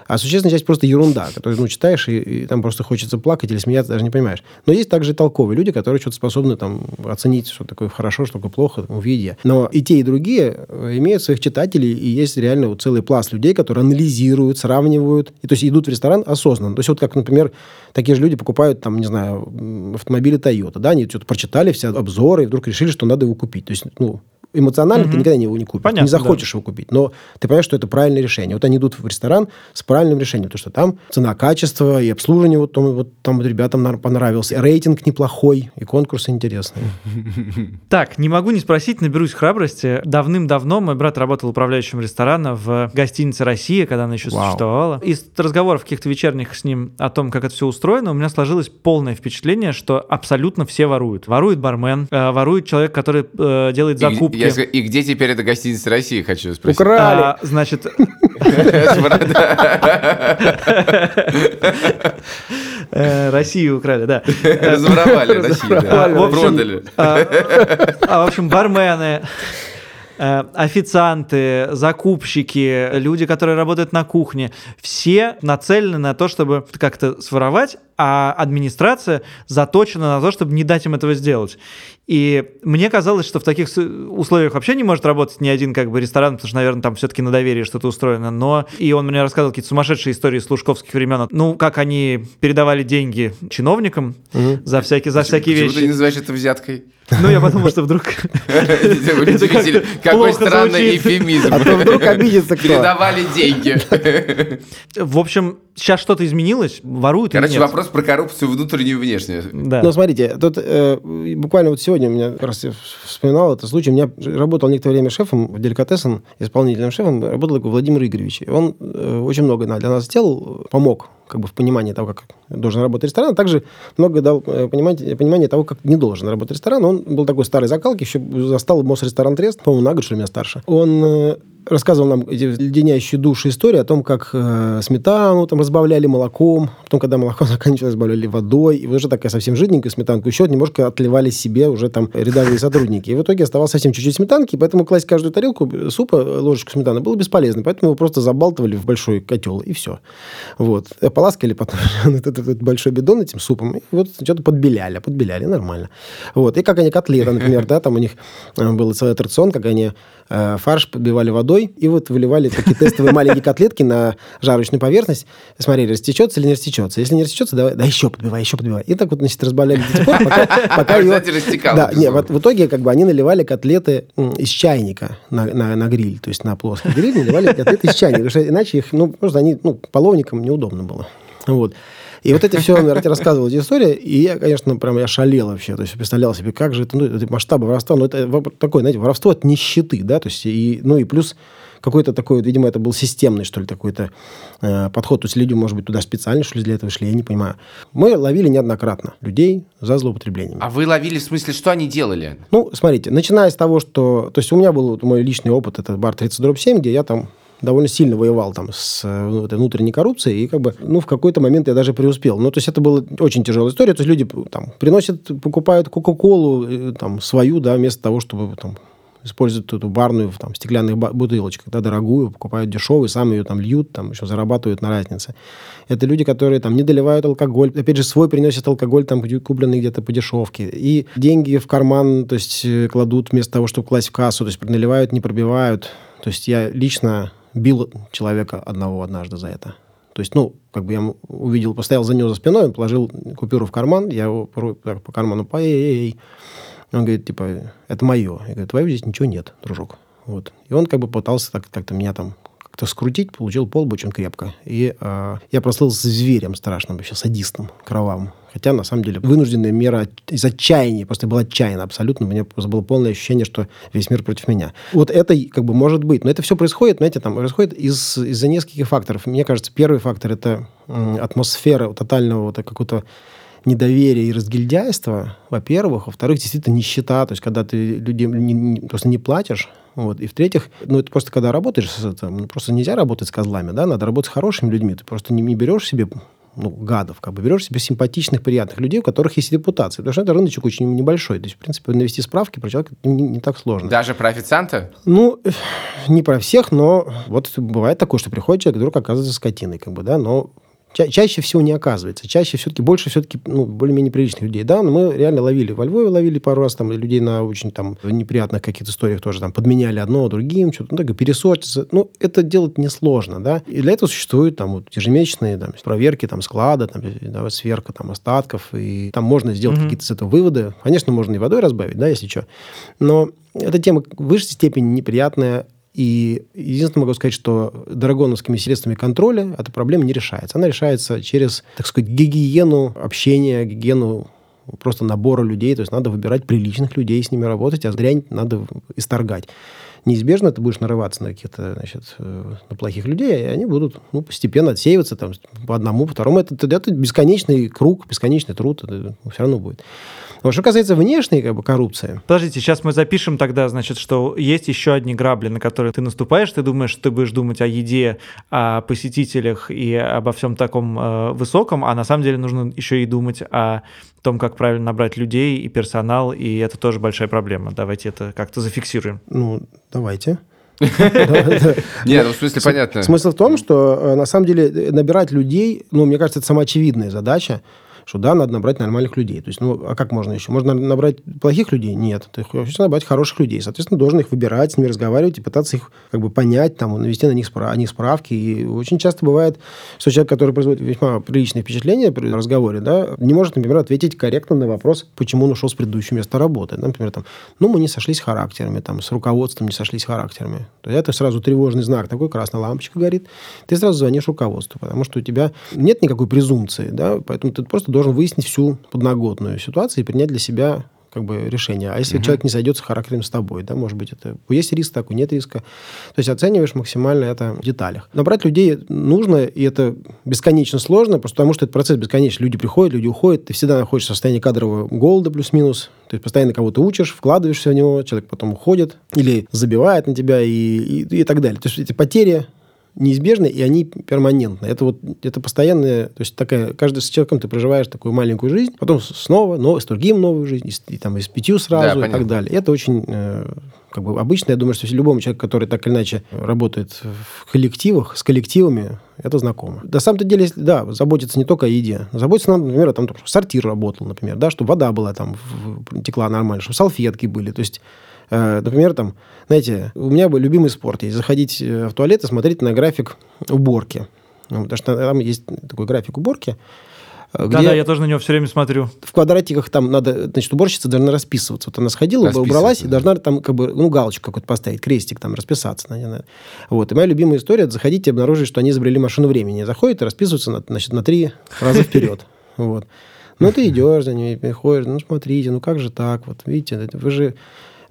А существенная часть просто ерунда, которую, ну, читаешь, и, и там просто хочется плакать или смеяться, даже не понимаешь. Но есть также толковые люди, которые что-то способны там оценить, что такое хорошо, что такое плохо, увидя. Но и те, и другие э, имеют своих читателей, и есть реально вот целый пласт людей, которые анализируют, сравнивают, и то есть идут в ресторан осознанно. То есть вот как, например, такие же люди покупают там, не знаю, автомобили Toyota, да, они что-то прочитали все обзоры, и вдруг решили, что надо его купить. То есть, ну, эмоционально Мгм. ты никогда его не купишь. Понятно, ты не захочешь его купить. Но ты понимаешь, что это правильное решение. Вот они идут в ресторан с правильным решением, потому что там цена, качество и обслуживание вот, там- вот там вот ребятам понравился. И рейтинг неплохой, и конкурсы интересные. Так, не могу не спросить, наберусь храбрости. Давным-давно мой брат работал управляющим ресторана в гостинице «Россия», когда она еще Вау. существовала. Из разговоров каких-то вечерних с ним о том, как это все устроено, у меня сложилось полное впечатление, что абсолютно все воруют. Ворует бармен, э, ворует человек, который э, делает закупки. я скажу, и где теперь эта гостиница России, хочу спросить. Украли! А, значит, э, Россию украли, да. Разворовали Россию, да. А, в общем, Продали. а, а, в общем, бармены, э, официанты, закупщики, люди, которые работают на кухне, все нацелены на то, чтобы как-то своровать, а администрация заточена на то, чтобы не дать им этого сделать. И мне казалось, что в таких условиях вообще не может работать ни один как бы ресторан, потому что, наверное, там все-таки на доверии что-то устроено. Но и он мне рассказывал какие-то сумасшедшие истории с лужковских времен. Ну, как они передавали деньги чиновникам за всякие, за всякие Почему вещи. ты не называешь это взяткой? Ну, я подумал, что вдруг... Какой странный эфемизм. А то вдруг обидится кто. Передавали деньги. В общем, сейчас что-то изменилось, воруют или Короче, нет? Вопрос про коррупцию внутреннюю и внешнюю. Да. Ну, смотрите, тут э, буквально вот сегодня у меня, как раз я вспоминал этот случай, у меня работал некоторое время шефом в Деликатесен, исполнительным шефом, работал такой Владимир Игоревич. Он э, очень много для нас сделал, помог как бы в понимании того, как должен работать ресторан, а также много дал э, понимания, понимания того, как не должен работать ресторан. Он был такой старой закалки, еще застал Мосресторан Трест, по-моему, на год, что меня старше. Он э, рассказывал нам эти леденящие души истории о том, как э, сметану там разбавляли молоком, потом, когда молоко заканчивалось, разбавляли водой, и уже такая совсем жиденькая сметанку, еще немножко отливали себе уже там рядовые сотрудники. И в итоге оставалось совсем чуть-чуть сметанки, поэтому класть каждую тарелку супа, ложечку сметаны, было бесполезно, поэтому его просто забалтывали в большой котел, и все. Вот. Э, Поласкали потом этот, этот большой бидон этим супом, и вот что-то подбеляли, подбеляли, нормально. Вот. И как они котлеты, например, да, там у них э, был целый аттракцион, как они э, фарш подбивали водой, и вот выливали такие тестовые маленькие котлетки на жарочную поверхность, смотрели, растечется или не растечется. Если не растечется, давай, да еще подбивай, еще подбивай. И так вот, значит, разбавляли до тех пор, пока, пока ее... Да, не, безусловно. вот в итоге как бы они наливали котлеты из чайника на, на, на гриль, то есть на плоский гриль наливали котлеты из чайника, потому что иначе их, ну, просто они, ну, половникам неудобно было. Вот. И вот это все он рассказывал эти истории, и я, конечно, прям я шалел вообще, то есть представлял себе, как же это, ну, это масштабы воровства, ну, это такое, знаете, воровство от нищеты, да, то есть, и, ну, и плюс какой-то такой, видимо, это был системный, что ли, такой-то э, подход. То есть люди, может быть, туда специально, что ли, для этого шли, я не понимаю. Мы ловили неоднократно людей за злоупотреблением. А вы ловили в смысле, что они делали? Ну, смотрите, начиная с того, что... То есть у меня был мой личный опыт, это бар 30 дробь 7, где я там довольно сильно воевал там с э, ну, этой внутренней коррупцией, и как бы, ну, в какой-то момент я даже преуспел. Ну, то есть это была очень тяжелая история. То есть люди там приносят, покупают Кока-Колу э, там свою, да, вместо того, чтобы там используют эту барную в там, стеклянных бутылочках, да, дорогую, покупают дешевую, сами ее там льют, там еще зарабатывают на разнице. Это люди, которые там не доливают алкоголь, опять же, свой приносят алкоголь, там, купленный где-то по дешевке. И деньги в карман, то есть, э, кладут вместо того, чтобы класть в кассу, то есть, наливают, не пробивают. То есть, я лично бил человека одного однажды за это. То есть, ну, как бы я увидел, постоял за него за спиной, положил купюру в карман, я его так по карману по эй, эй, эй. Он говорит, типа, это мое. Я говорю, твоего здесь ничего нет, дружок. Вот. И он как бы пытался так, как-то меня там как-то скрутить, получил полбу очень крепко. И э, я прослылся зверем страшным, вообще садистом, кровавым. Хотя, на самом деле, вынужденная мера из отчаяния, просто была отчаянно абсолютно. У меня просто было полное ощущение, что весь мир против меня. Вот это как бы может быть. Но это все происходит, знаете, там происходит из, из-за нескольких факторов. Мне кажется, первый фактор – это атмосфера тотального вот какого-то недоверие и разгильдяйство, во-первых. Во-вторых, действительно нищета, то есть когда ты людям не- не- просто не платишь. Вот. И в-третьих, ну это просто когда работаешь, этим, ну, просто нельзя работать с козлами, да, надо работать с хорошими людьми. Ты просто не, не берешь себе ну, гадов, как бы берешь себе симпатичных, приятных людей, у которых есть репутация. Потому что это рыночек очень небольшой. То есть, в принципе, навести справки про человека не, не так сложно. Даже про официанта? Ну, не про всех, но вот бывает такое, что приходит человек, вдруг оказывается скотиной, как бы, да, но ча- чаще всего не оказывается. Чаще все-таки, больше все-таки, ну, более-менее приличных людей. Да, но мы реально ловили. Во Львове ловили пару раз там людей на очень там неприятных каких-то историях тоже там подменяли одно другим, что-то, ну, так, пересортиться. Ну, это делать несложно, да. И для этого существуют там вот ежемесячные там, проверки там склада, там, да, сверка там остатков, и там можно сделать mm-hmm. какие-то с этого выводы. Конечно, можно и водой разбавить, да, если что. Но эта тема в высшей степени неприятная, и единственное могу сказать, что дорогоновскими средствами контроля эта проблема не решается. Она решается через, так сказать, гигиену общения, гигиену просто набора людей. То есть надо выбирать приличных людей, с ними работать, а дрянь надо исторгать. Неизбежно ты будешь нарываться на каких-то, значит, э, на плохих людей, и они будут ну, постепенно отсеиваться там, по одному, по второму. Это, это бесконечный круг, бесконечный труд, это все равно будет. Вот что касается внешней как бы, коррупции. Подождите, сейчас мы запишем тогда, значит, что есть еще одни грабли, на которые ты наступаешь. Ты думаешь, что ты будешь думать о еде, о посетителях и обо всем таком э, высоком, а на самом деле нужно еще и думать о том, как правильно набрать людей и персонал, и это тоже большая проблема. Давайте это как-то зафиксируем. Ну, давайте. Нет, ну в смысле понятно. Смысл в том, что э, на самом деле набирать людей, ну, мне кажется, это самоочевидная задача что да, надо набрать нормальных людей. То есть, ну, а как можно еще? Можно набрать плохих людей? Нет. Ты хочешь набрать хороших людей. Соответственно, должен их выбирать, с ними разговаривать и пытаться их как бы понять, там, навести на них, спра- них справки. И очень часто бывает, что человек, который производит весьма приличное впечатление при разговоре, да, не может, например, ответить корректно на вопрос, почему он ушел с предыдущего места работы. Например, там, ну, мы не сошлись характерами, там, с руководством не сошлись характерами. То есть это сразу тревожный знак, такой красная лампочка горит. Ты сразу звонишь руководству, потому что у тебя нет никакой презумпции, да, поэтому ты просто должен выяснить всю подноготную ситуацию и принять для себя как бы решение. А если угу. человек не сойдется характером с тобой, да, может быть, это есть риск такой, нет риска. То есть оцениваешь максимально это в деталях. Набрать людей нужно, и это бесконечно сложно, просто потому что этот процесс бесконечный. Люди приходят, люди уходят, ты всегда находишься в состоянии кадрового голода плюс-минус, то есть постоянно кого-то учишь, вкладываешься в него, человек потом уходит или забивает на тебя и, и, и так далее. То есть эти потери неизбежны, и они перманентны. Это вот это постоянная, то есть такая, каждый с человеком ты проживаешь такую маленькую жизнь, потом снова, но с другим новую жизнь, и, и там и с пятью сразу, да, и так далее. Это очень э, как бы обычно, я думаю, что любому человеку, который так или иначе работает в коллективах, с коллективами, это знакомо. На самом-то деле, да, заботиться не только о еде. Заботиться надо, например, о том, чтобы сортир работал, например, да, чтобы вода была там, текла нормально, чтобы салфетки были. То есть например, там, знаете, у меня был любимый спорт есть заходить э, в туалет и смотреть на график уборки. Ну, потому что там есть такой график уборки. Э, да, да, я тоже на него все время смотрю. В квадратиках там надо, значит, уборщица должна расписываться. Вот она сходила, убралась и должна там как бы, ну, галочку какой-то поставить, крестик там, расписаться. На, Вот. И моя любимая история, это заходить и обнаружить, что они изобрели машину времени. Заходят и расписываются, на, значит, на три раза вперед. Вот. Ну, ты идешь за ними, приходишь, ну, смотрите, ну, как же так? Вот, видите, вы же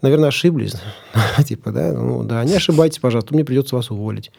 наверное, ошиблись. типа, да, ну да, не ошибайтесь, пожалуйста, мне придется вас уволить.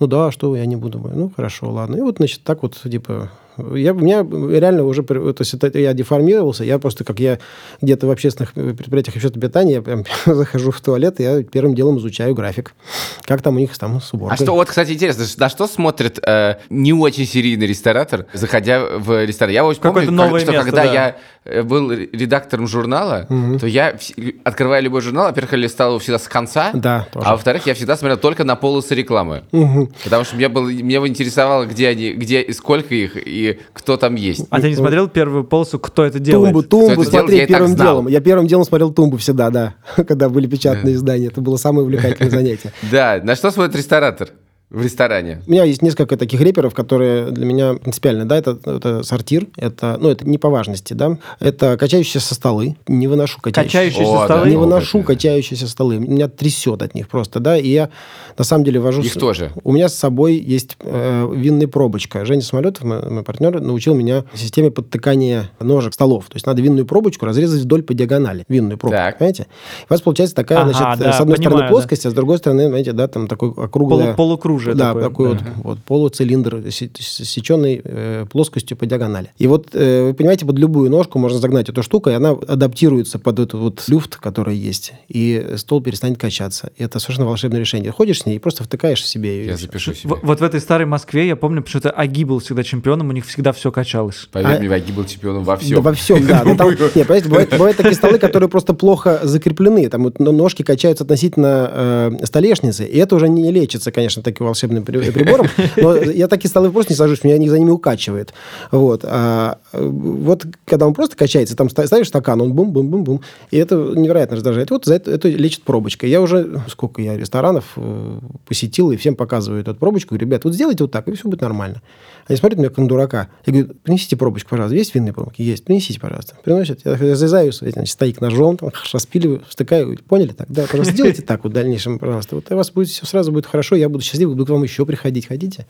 Ну да, что я не буду. Ну, хорошо, ладно. И вот, значит, так вот, типа, я, у меня реально уже, то есть это, я деформировался, я просто, как я где-то в общественных предприятиях общественного питания, я прям захожу в туалет, и я первым делом изучаю график, как там у них там с уборкой. А что, вот, кстати, интересно, на что смотрит э, не очень серийный ресторатор, заходя в ресторан? Я очень помню, новое как, место, что когда да. я э, был редактором журнала, угу. то я, открывая любой журнал, во-первых, листал его всегда с конца, да, тоже. а во-вторых, я всегда смотрел только на полосы рекламы. Угу. Потому что меня, было, меня интересовало, где они, где и сколько их, и кто там есть. А ты не смотрел первую полосу, кто это делает? Тумбу, тумбу смотри первым делом. Я первым делом смотрел тумбу всегда, да, когда были печатные издания. Это было самое увлекательное занятие. Да, на что смотрит ресторатор? В ресторане? У меня есть несколько таких реперов, которые для меня принципиальны. Да, это, это сортир, это, ну, это не по важности, да. Это качающиеся столы. Не выношу качающиеся, качающиеся О, столы. Да, не выношу качающиеся столы. Меня трясет от них просто, да. И я на самом деле вожу... Их с... тоже? У меня с собой есть э, винная пробочка. Женя Самолетов, мой, мой партнер, научил меня системе подтыкания ножек столов. То есть надо винную пробочку разрезать вдоль по диагонали. Винную пробочку, так. понимаете? И у вас получается такая, ага, значит, да, с одной понимаю, стороны плоскость, да. а с другой стороны, знаете, да, там такой округлая... Полу полукруг оружие Да, такое. такой вот, вот полуцилиндр с сеченной э, плоскостью по диагонали. И вот, э, вы понимаете, под любую ножку можно загнать эту штуку, и она адаптируется под этот вот люфт, который есть, и стол перестанет качаться. И это совершенно волшебное решение. Ходишь с ней и просто втыкаешь себе. и Я запишу себе. В- вот в этой старой Москве, я помню, потому что Аги был всегда чемпионом, у них всегда все качалось. Поверь А- мне, Ваги был чемпионом во всем. Да, во всем, да. Но там, нет, понимаете, бывают, бывают такие столы, которые просто плохо закреплены. Там вот но- ножки качаются относительно э, столешницы, и это уже не лечится, конечно, таким волшебным при- прибором. Но я такие столы просто не сажусь, меня за ними укачивает. Вот. А, вот когда он просто качается, там ста- ставишь стакан, он бум-бум-бум-бум, и это невероятно раздражает. Вот за это, это лечит пробочкой. Я уже, сколько я ресторанов э, посетил, и всем показываю эту пробочку. Ребят, вот сделайте вот так, и все будет нормально. Они смотрят на меня как на дурака. Я говорю, принесите пробочку, пожалуйста. Есть винные пробки? Есть. Принесите, пожалуйста. Приносят. Я разрезаю, значит, стоик ножом, там, распиливаю, встыкаю. Поняли так? Да, пожалуйста, сделайте так вот в дальнейшем, пожалуйста. Вот у вас будет все сразу будет хорошо, я буду счастлив, буду к вам еще приходить. Хотите?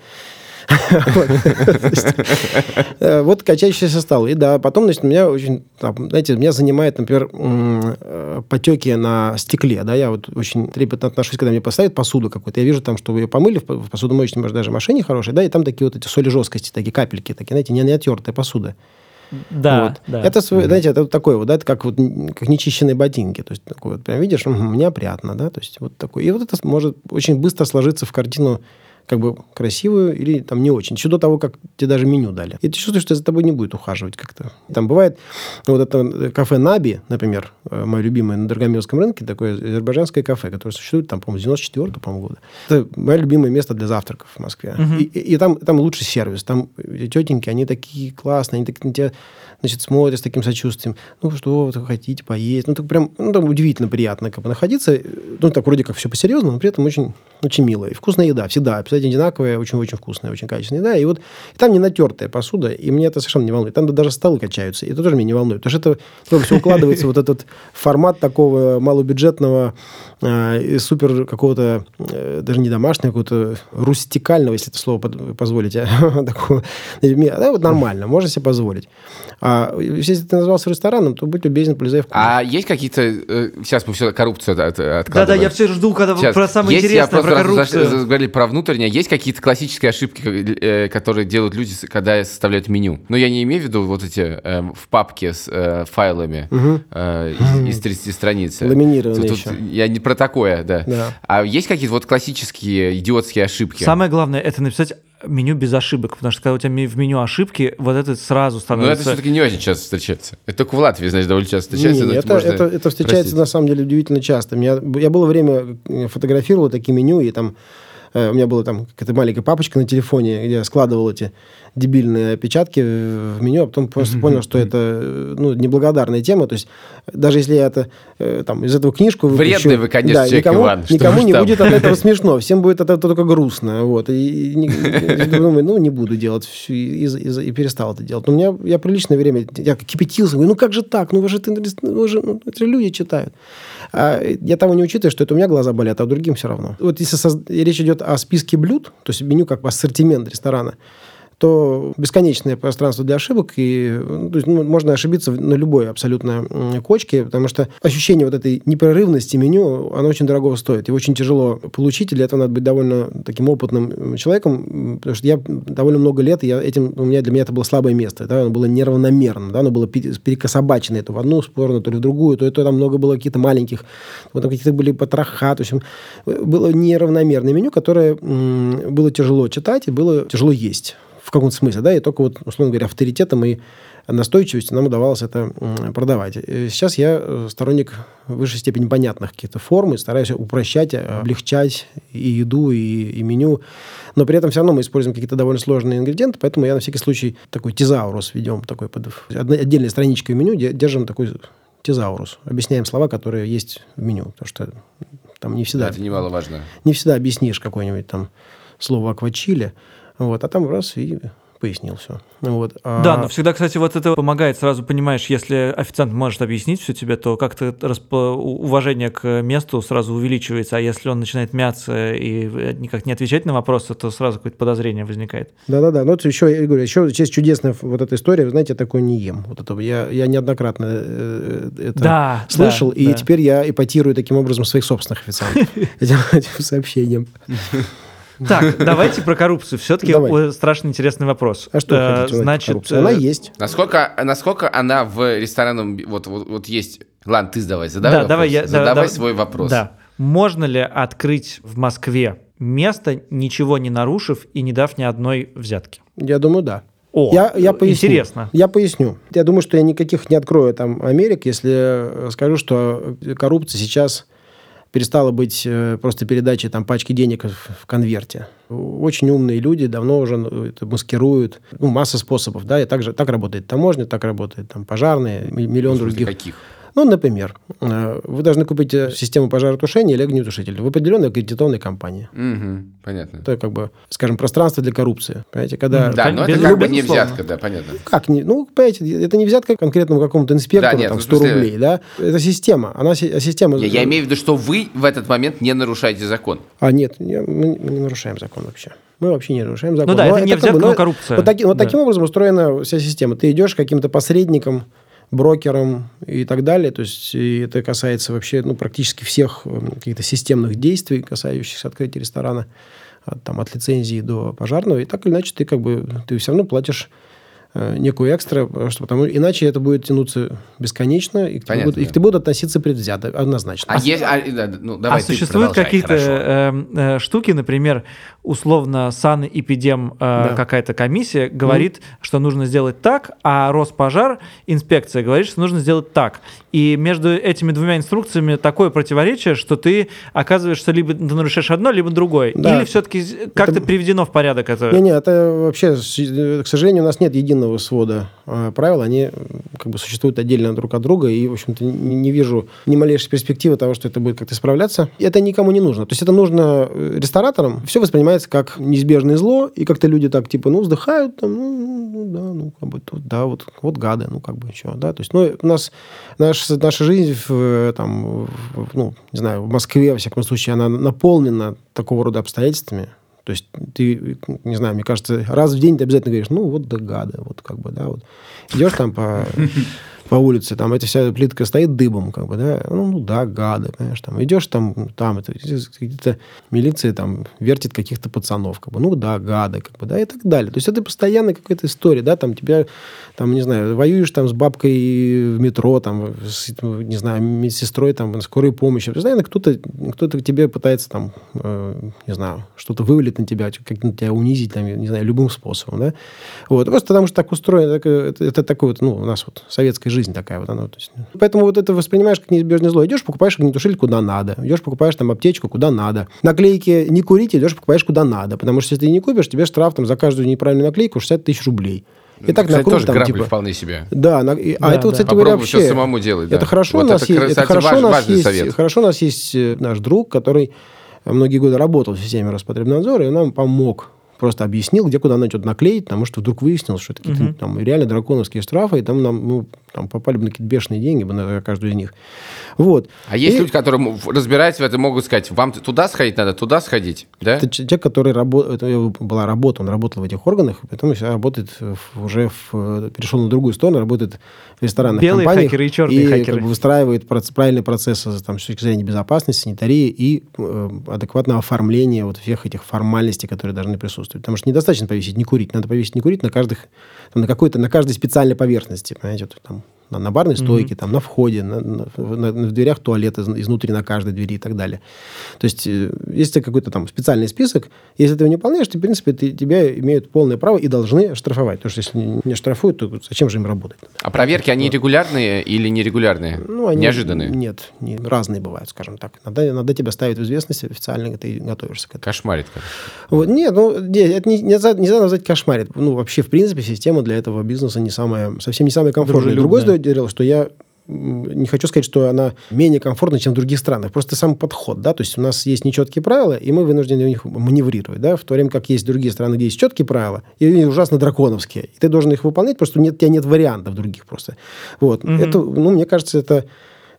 Вот. Качающийся стол. И да, потом, значит, меня очень, знаете, меня занимает, например, потеки на стекле, да, я вот очень трепетно отношусь, когда мне поставят посуду какую-то, я вижу там, что вы ее помыли в по- в посудомоечной, может, даже машине хорошей, да, и там такие вот эти соли жесткости, такие капельки, такие, знаете, не, отертая посуда. Да, Вот. да. Это, знаете, это вот такое вот, да, это как вот как нечищенные ботинки. То есть, такой вот, прям видишь, мгм, неопрятно, да, то есть, вот такой. И вот это может очень быстро сложиться в картину как бы красивую или там не очень. Еще до того, как тебе даже меню дали. И ты чувствуешь, что за тобой не будет ухаживать как-то. Там бывает, вот это кафе Наби, например, э, мое любимое на Дорогомилском рынке, такое азербайджанское кафе, которое существует там, по-моему, с 94 по-моему, года. Это мое любимое место для завтраков в Москве. И, и- и там, там лучший сервис. Там тетеньки, они такие классные, они так на тебя значит, смотрят с таким сочувствием. Ну, что вы хотите поесть? Ну, так прям, ну, там удивительно приятно как бы находиться. Ну, так вроде как все по-серьезному, но при этом очень, очень милая. И вкусная еда. Всегда. Обязательно одинаковая, очень-очень вкусная, очень качественная еда. И вот и там не натертая посуда, и мне это совершенно не волнует. Там даже столы качаются, и это тоже меня не волнует. Потому что это все укладывается вот этот формат такого малобюджетного э, супер какого-то, э, даже не домашнего, какого-то рустикального, если это слово под- позволите, такого. Да, вот нормально, можно себе позволить. А если ты назывался рестораном, то будь любезен, полезай в кухню. А есть какие-то... э, Сейчас мы все коррупцию от- от- Да-да, откладываем. я все жду, когда Сейчас. про самое Есть, интересное, про раз коррупцию. заговорили про внутреннее. Есть какие-то классические ошибки, э, которые делают люди, когда составляют меню? Но я не имею в виду вот эти э, в папке с э, файлами э, из, из 30 страниц. Ламинированные Тут- еще. тут Я не про такое, да. Да. А есть какие-то вот классические идиотские ошибки? Самое главное это написать меню без ошибок, потому что когда у тебя в меню ошибки, вот это сразу Но это становится... все-таки не очень часто встречается. Это только в Латвии, значит, довольно часто встречается. Не, но это, это, это встречается простить. на самом деле удивительно часто. Меня, я было время э, фотографировал такие меню, и там у меня была там какая-то маленькая папочка на телефоне, где я складывал эти дебильные опечатки в меню, а потом просто понял, что это э, ну, неблагодарная тема. То есть даже если я это, э, там, из этого книжку выпущу... Вредный вы, конечно, человек, никому, Иван, Никому не там. будет от этого смешно, всем будет от этого только грустно. Вот. И, и думаю, ну, не буду делать. всё, И, и- и перестал это делать. Но у меня, я приличное время, я кипятился, говорю, ну как же так? Ну вы же, ты- ну, вы же ну, это люди читают. А я того не учитываю, что это у меня глаза болят, а другим все равно. Вот если речь идет о списке блюд, то есть меню как ассортимент ресторана, то бесконечное пространство для ошибок, и ну, то есть, ну, можно ошибиться на любой абсолютно кочке, потому что ощущение вот этой непрерывности меню, оно очень дорого стоит, и очень тяжело получить, и для этого надо быть довольно таким опытным человеком, потому что я довольно много лет, и я этим, у меня, для меня это было слабое место, да, оно было неравномерно, да, оно было пере- перекособачено то в одну сторону, то ли в другую, то, то там много было каких-то маленьких, вот там какие-то были потроха, то есть было неравномерное меню, которое было тяжело читать и было тяжело есть в каком-то смысле, да, и только вот, условно говоря, авторитетом и настойчивостью нам удавалось это продавать. Э, Сейчас я э, сторонник в высшей степени понятных каких-то форм и стараюсь упрощать, э, облегчать и еду, и, и меню, но при этом все равно мы используем какие-то довольно сложные ингредиенты, поэтому я на всякий случай такой тезаурус ведем, такой под отдельной страничкой меню де- держим такой тезаурус, объясняем слова, которые есть в меню, потому что там не всегда Это немаловажно. не всегда объяснишь какое-нибудь там слово аквачили, вот, а там раз и пояснил все. Вот. А- Да, но всегда, кстати, вот это помогает. Сразу понимаешь, если официант может объяснить все тебе, то как-то у- уважение к месту сразу увеличивается. А если он начинает мяться и э, никак не отвечать на вопросы, то сразу какое-то подозрение возникает. Да-да-да. Ну, вот еще, я говорю, еще есть чудесная вот эта история. Вы знаете, я такое не ем. Вот это, я, я неоднократно э, это Да, слышал, да, и да. теперь я ипотирую таким образом своих собственных официантов этим сообщением. Так, давайте про коррупцию. Все-таки Давай. страшно интересный вопрос. А что Э, Значит? Она э, есть. Насколько, насколько она в ресторанном... Вот, вот, вот есть... Ладно, ты задавай, задавай Да, давай я- да, Задавай да, свой вопрос. Да. Можно ли открыть в Москве место, ничего не нарушив и не дав ни одной взятки? Я думаю, да. О, я, я поясню. интересно. Я поясню. Я думаю, что я никаких не открою там Америк, если э, скажу, что коррупция сейчас перестала быть э, просто передачей там пачки денег в, конверте. Очень умные люди давно уже ну, это маскируют. Ну, масса способов, да, и так, же, так работает таможня, так работает там пожарные, миллион других. каких? Ну, например, э, вы должны купить э, систему пожаротушения или огнетушитель в определенной аккредитованной компании. Мгм, понятно. Это как бы, скажем, пространство для коррупции. Понимаете, когда... Да, но это как бы не взятка, да, понятно. Как не? Ну, понимаете, это не взятка конкретному какому-то инспектору, Да, нет, там, ну, в 100 смысле- рублей, да? Это система. Она си- система... Я, я имею в виду, что вы в этот момент не нарушаете закон. А, нет, не- мы, мы не нарушаем закон вообще. Мы вообще не нарушаем закон. Ну да, Но это не как бы, взятка, ну, но коррупция. Вот, таки- вот Да. таким образом устроена вся система. Ты идешь каким-то посредником, брокером и так далее. То есть и это касается вообще ну, практически всех м, каких-то системных действий, касающихся открытия ресторана, от, там, от лицензии до пожарного. И так или иначе ты как бы ты все равно платишь э, некую экстра, потому что потому, иначе это будет тянуться бесконечно, и к, тебе будут, и к тебе будут относиться предвзято, однозначно. А, есть... а, да, ну, давай а существуют какие-то э, э, штуки, например, условно санэпидем э, Да. какая-то комиссия говорит, что нужно сделать так, а Роспожар, инспекция говорит, что нужно сделать так. И между этими двумя инструкциями такое противоречие, что ты оказываешься либо ты нарушаешь одно, либо другое. Да. Или все-таки как-то приведено в порядок это? Не-не, это вообще, э, к сожалению, у нас нет единого свода э, правил. Они как бы существуют отдельно друг от друга. И, в общем-то, не, не вижу ни малейшей перспективы того, что это будет как-то исправляться. И это никому не нужно. То есть это нужно э, рестораторам. Все воспринимается как неизбежное зло. И как-то люди так, типа, ну, вздыхают. Там, ну, ну, да, ну, как бы, тут, да, вот, вот гады, ну, как бы еще, да. То есть, ну, у нас наш, наша жизнь в, э, там, в- ну, не знаю, в Москве, во всяком случае, она наполнена такого рода обстоятельствами. То есть ты, не знаю, мне кажется, раз в день ты обязательно говоришь, ну вот да гады, вот как бы, да, вот. Идешь там по, по улице, там эта вся плитка стоит дыбом, как бы, да, ну, ну да, гады, понимаешь, там. Идешь там, там это, где-то милиция там вертит каких-то пацанов, как бы, ну да, гады, как бы, да, и так далее. То есть это постоянно какая-то история, да, там тебя, там, не знаю, воюешь там с бабкой в метро, там, с, не знаю, медсестрой, там, скорой помощи. Постоянно кто-то, кто-то к тебе пытается там, э, не знаю, что-то вывалить на тебя, как-то тебя унизить, там, не знаю, любым способом, да. Вот, просто потому что так устроено, так, э, это, это такой вот, ну, у нас вот советская жизнь такая вот она. То есть, поэтому вот это воспринимаешь как неизбежное зло. Идешь, покупаешь огнетушитель куда надо. Идешь, покупаешь там аптечку куда надо. Наклейки не курить, идешь, покупаешь куда надо. Потому что если ты не купишь, тебе штраф там за каждую неправильную наклейку 60 тысяч рублей. И так Кстати, на круг тоже там, грабли типа, вполне себе. да, на- и- а Да, это вот, да. кстати говоря, Попробуй всё вообще... самому делать, да. Это хорошо Вот у нас это, есть... Это хорошо важ- у нас важный есть... совет. Хорошо у нас есть э, наш друг, который многие годы работал в системе Роспотребнадзора, и он нам помог просто объяснил, где куда надо что-то наклеить, потому что вдруг выяснилось, что это какие-то Мгм. там реально драконовские штрафы, и там нам ну, там попали бы на какие-то бешеные деньги бы на каждую из них. Вот. А есть И люди, которые разбираются в этом, могут сказать, вам туда сходить надо, туда сходить, да? Это человек, который работает, была работа, он работал в этих органах, потом сейчас работает в- уже в, э, перешел на другую сторону, работает в ресторанных Белые компаниях хакеры и черные хакеры. как бы выстраивает проц- правильные процессы там, с точки зрения безопасности, санитарии и э, адекватного оформления вот всех этих формальностей, которые должны присутствовать. Потому что недостаточно повесить не курить, надо повесить не курить на каждых там, на какой-то на каждой специальной поверхности, понимаете, вот там на, на барной стойке, там, на входе, на, на- в, на- в дверях туалета, из- изнутри на каждой двери и так далее. То есть, э, если какой-то там специальный список, если ты его не выполняешь, то, в принципе, ты- тебя имеют полное право и должны штрафовать. Потому что если не- штрафуют, то зачем же им работать? А проверки, они регулярные или нерегулярные? Ну, они, Неожиданные? Нет, не- разные бывают, скажем так. Надо, надо тебя ставить в известность официально, ты готовишься к этому. Кошмарит. как. Вот, нет, ну, не, это не, нельзя, нельзя назвать кошмарит. Ну, вообще, в принципе, система для этого бизнеса не самая, совсем не самая комфортная. Дружелюбная. Другое дело, что я не хочу сказать, что она менее комфортна, чем в других странах. Просто сам подход, да, то есть у нас есть нечеткие правила, и мы вынуждены в них маневрировать, да, в то время как есть другие страны, где есть четкие правила, и они ужасно драконовские. И ты должен их выполнять, просто нет, у тебя нет вариантов других просто. Вот. Мгм. Это, ну, мне кажется, это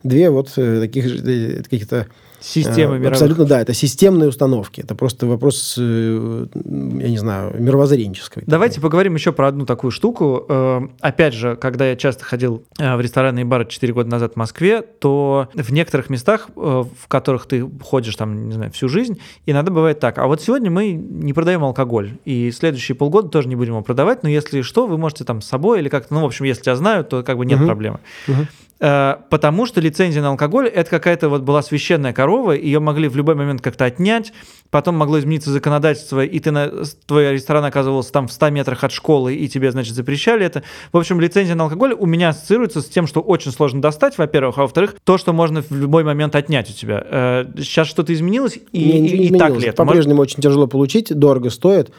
две вот э, таких же, э, каких-то Системы Э, мировых. Абсолютно, да, это системные установки. Это просто вопрос, э, я не знаю, мировоззренческий. Давайте поговорим еще про одну такую штуку. Э, Опять же, когда я часто ходил в рестораны и бары 4 года назад в Москве, то в некоторых местах, в которых ты ходишь там, не знаю, всю жизнь, иногда бывает так. А вот сегодня мы не продаем алкоголь, и следующие полгода тоже не будем его продавать, но если что, вы можете там с собой или как-то, ну, в общем, если тебя знают, то как бы нет Мгм. проблемы. Э, Потому что лицензия на алкоголь это какая-то вот была священная корова, ее могли в любой момент как-то отнять, потом могло измениться законодательство, и ты на, твой ресторан оказывался там в 100 метрах от школы, и тебе, значит, запрещали это. В общем, лицензия на алкоголь у меня ассоциируется с тем, что очень сложно достать, во-первых, а во-вторых, то, что можно в любой момент отнять у тебя. Э, Сейчас что-то изменилось, и, Не, не и- и так изменилось. ли это? Может- По-прежнему очень тяжело получить, дорого стоит.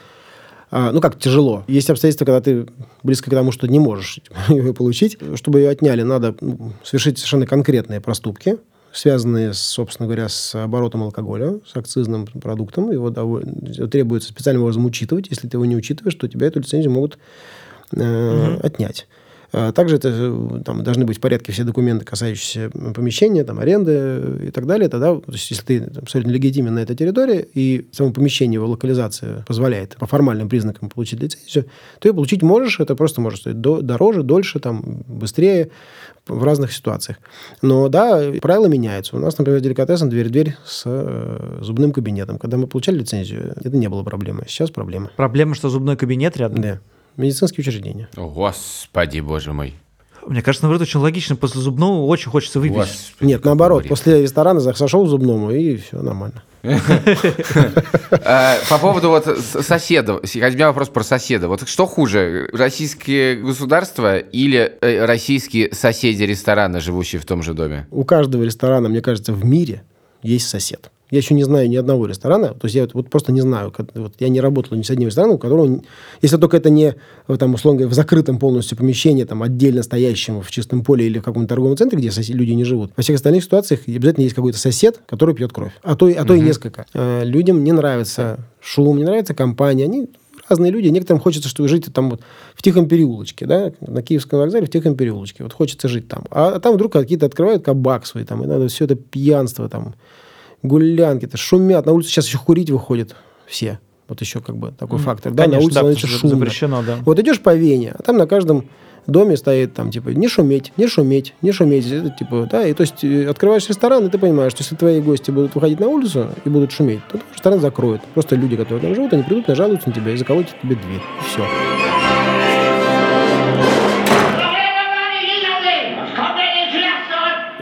А, ну как тяжело. Есть обстоятельства, когда ты близко к тому, что не можешь ее получить. Чтобы ее отняли, надо совершить совершенно конкретные проступки, связанные, собственно говоря, с оборотом алкоголя, с акцизным продуктом. Его довольно- требуется специальным образом учитывать. Если ты его не учитываешь, то тебя эту лицензию могут э, отнять. А Также это, э, там, должны быть в порядке все документы, касающиеся помещения, там, аренды э, и так далее. Тогда, то есть, если ты абсолютно легитимен на этой территории, и само помещение, его локализация позволяет по формальным признакам получить лицензию, то ее получить можешь. Это просто может стоить до- дороже, дольше, там, быстрее в разных ситуациях. Но да, правила меняются. У нас, например, деликатесом дверь в дверь с э, зубным кабинетом. Когда мы получали лицензию, это не было проблемой. Сейчас проблема. Проблема, что зубной кабинет рядом. Да. Медицинские учреждения. О, Господи, боже мой. Мне кажется, наоборот, очень логично. После зубного очень хочется выпить. Господи, Нет, наоборот. бред. После ресторана за- сошел к зубному, и все нормально. А, По поводу вот соседов. У меня вопрос про соседа. Вот что хуже, российские государства или э, российские соседи ресторана, живущие в том же доме? У каждого ресторана, мне кажется, в мире есть сосед. Я еще не знаю ни одного ресторана, то есть я вот, вот просто не знаю, как- вот я не работал ни с одним рестораном, у которого, если только это не э, там, условно говоря, в закрытом полностью помещении, там, отдельно стоящем в чистом поле или в каком-то торговом центре, где соси- люди не живут. Во всех остальных ситуациях обязательно есть какой-то сосед, который пьет кровь, а то, и- а то и несколько. Э, людям не нравится шум, не нравится компания, они разные люди. Некоторым хочется, что жить там вот в тихом переулочке, да, на Киевском вокзале в тихом переулочке. Вот хочется жить там. А там вдруг какие-то открывают кабак свой, там, и надо все это пьянство, там, гулянки, это шумят. На улице сейчас еще курить выходят все. Вот еще как бы такой фактор. Да, на Конечно, улице да, становится шумно. запрещено, да. Вот идешь по Вене, а там на каждом доме стоит там, типа, не шуметь, не шуметь, не шуметь. Это, типа, да, и то есть э, открываешь ресторан, и ты понимаешь, что если твои гости будут выходить на улицу и будут шуметь, то ресторан закроют. Просто люди, которые там живут, они придут, нажалуются на тебя и заколотят тебе дверь. И все.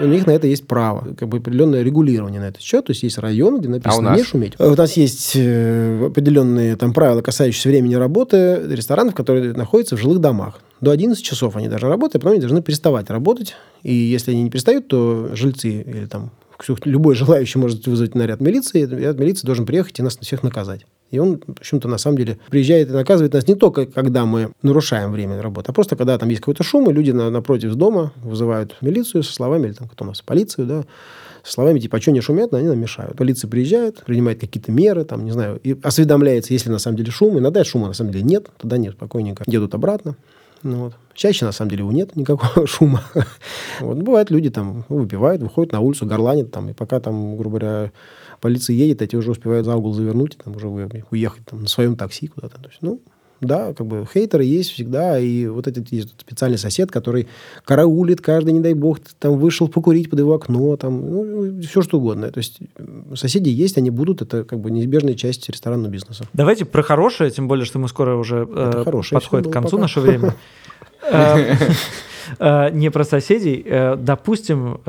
У них на это есть право, как бы определенное регулирование на этот счет. То есть есть районы, где написано А у нас? не шуметь. У нас есть э, определенные там правила, касающиеся времени работы ресторанов, которые находятся в жилых домах. До 11 часов они должны работать, а потом они должны переставать работать. И если они не перестают, то жильцы или там любой желающий может вызвать наряд милиции, и наряд милиции должен приехать и нас всех наказать. И он, в общем-то, на самом деле приезжает и наказывает нас не только, когда мы нарушаем время работы, а просто когда там есть какой-то шум, и люди на- напротив дома вызывают милицию со словами, или там кто у нас, полицию, да, со словами, типа, а что не шумят, они нам мешают. Полиция приезжает, принимает какие-то меры, там, не знаю, и осведомляется, если на самом деле шум. Иногда шума на самом деле нет, тогда нет, спокойненько едут обратно. Ну, вот. Чаще, на самом деле, его нет никакого шума. Вот. Бывает, люди там выпивают, выходят на улицу, горланят там, и пока там, грубо говоря, полиция едет, эти уже успевают за угол завернуть, там уже уехать там, на своем такси куда-то. То есть, ну, да, как бы хейтеры есть всегда, и вот этот есть специальный сосед, который караулит каждый, не дай бог, ты там вышел покурить под его окно, там, ну, все что угодно. То есть соседи есть, они будут, это как бы неизбежная часть ресторанного бизнеса. Давайте про хорошее, тем более, что мы скоро уже э, хорошее подходит к концу пока. наше время. Э, э, Не про соседей. Э, Допустим,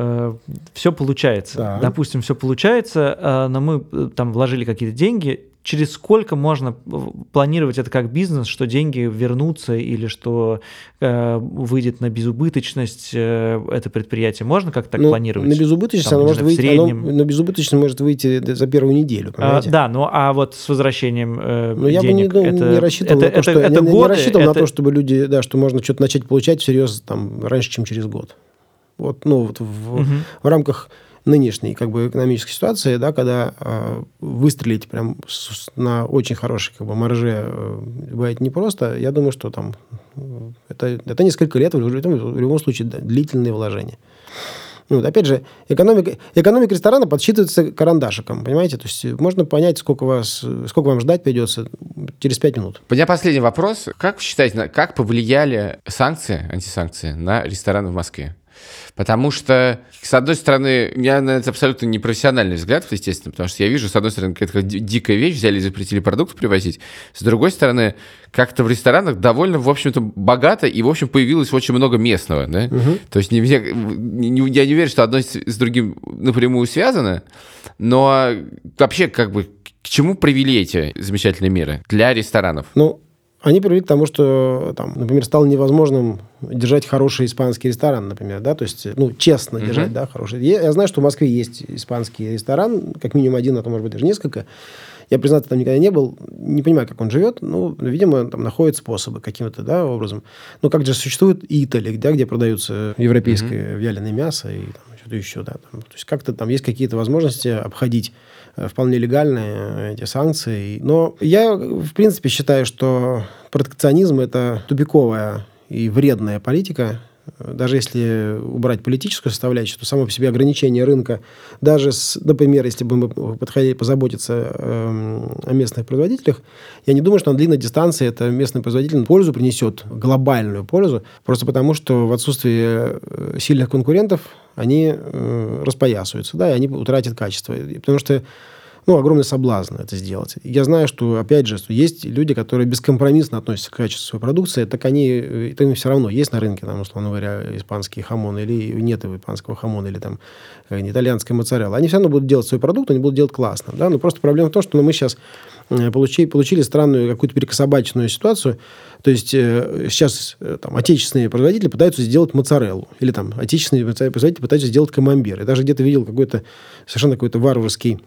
все получается. Да. Допустим, все получается, э, но мы э, там вложили какие-то деньги. Через сколько можно э, планировать это как бизнес, что деньги вернутся или что э, выйдет на безубыточность э, это предприятие? Можно как-то так Ну, планировать? На безубыточность Там, оно не может знаю, выйти, оно- среднем? на безубыточность может выйти за первую неделю, А, да, ну а вот с возвращением э, Ну, я бы не, денег, ну, это, не рассчитывал это, на то, это- что, это не- не, годы, рассчитывал на это- то, чтобы люди, да, что можно что-то начать получать всерьез там раньше, чем через год. Вот, ну, вот в, Мгм. в рамках нынешней как бы экономической ситуации, да, когда э, выстрелить прям с- на очень хорошей как бы марже э, бывает непросто, я думаю, что там э, это, это несколько лет, в любом, в любом случае, да, длительные вложения. Ну, вот, опять же, экономика, экономика ресторана подсчитывается карандашиком, понимаете? То есть можно понять, сколько, вас, сколько вам ждать придется через 5 минут. У меня последний вопрос. Как вы считаете, как повлияли санкции, антисанкции на рестораны в Москве? Потому что, с одной стороны, у меня на это абсолютно непрофессиональный взгляд, естественно, потому что я вижу, с одной стороны, какая-то ди- дикая вещь, взяли и запретили продукт привозить, с другой стороны, как-то в ресторанах довольно, в общем-то, богато, и, в общем, появилось очень много местного, да? То есть не- не- я не верю, что одно с, с другим напрямую связано, но вообще, как бы, к чему привели эти замечательные меры для ресторанов? Ну, они привели к тому, что, там, например, стало невозможным держать хороший испанский ресторан, например, да, то есть, ну, честно держать, да, хороший. Я, я знаю, что в Москве есть испанский ресторан, как минимум один, а то, может быть, даже несколько. Я, признаться, там никогда не был, не понимаю, как он живет, ну, видимо, там находят способы каким-то, да, образом. Ну, как же существует Итали, да, где продаются европейское вяленое мясо и там, что-то еще, да. Там, то есть как-то там есть какие-то возможности обходить вполне легальные эти санкции. Но я, в принципе, считаю, что протекционизм – это тупиковая и вредная политика, даже если убрать политическую составляющую, то само по себе ограничение рынка, даже, с, например, если бы мы подходили позаботиться эм, о местных производителях, я не думаю, что на длинной дистанции это местный производитель пользу принесет, глобальную пользу, просто потому что в отсутствии э, сильных конкурентов они э, распоясываются, да, и они утратят качество. Потому что ну, огромный соблазн это сделать. Я знаю, что, опять же, есть люди, которые бескомпромиссно относятся к качеству своей продукции, так они, э, так им все равно, есть на рынке, там, условно говоря, испанский хамон, или нет испанского хамона, или там э, итальянская моцарелла. Они все равно будут делать свой продукт, они будут делать классно. Да? Но просто проблема в том, что ну, мы сейчас получили, получили странную какую-то перекособаченную ситуацию. То есть э, сейчас э, там, отечественные производители пытаются сделать моцареллу. Или там отечественные производители пытаются сделать камамбер. Я даже где-то видел какой-то совершенно какой-то варварский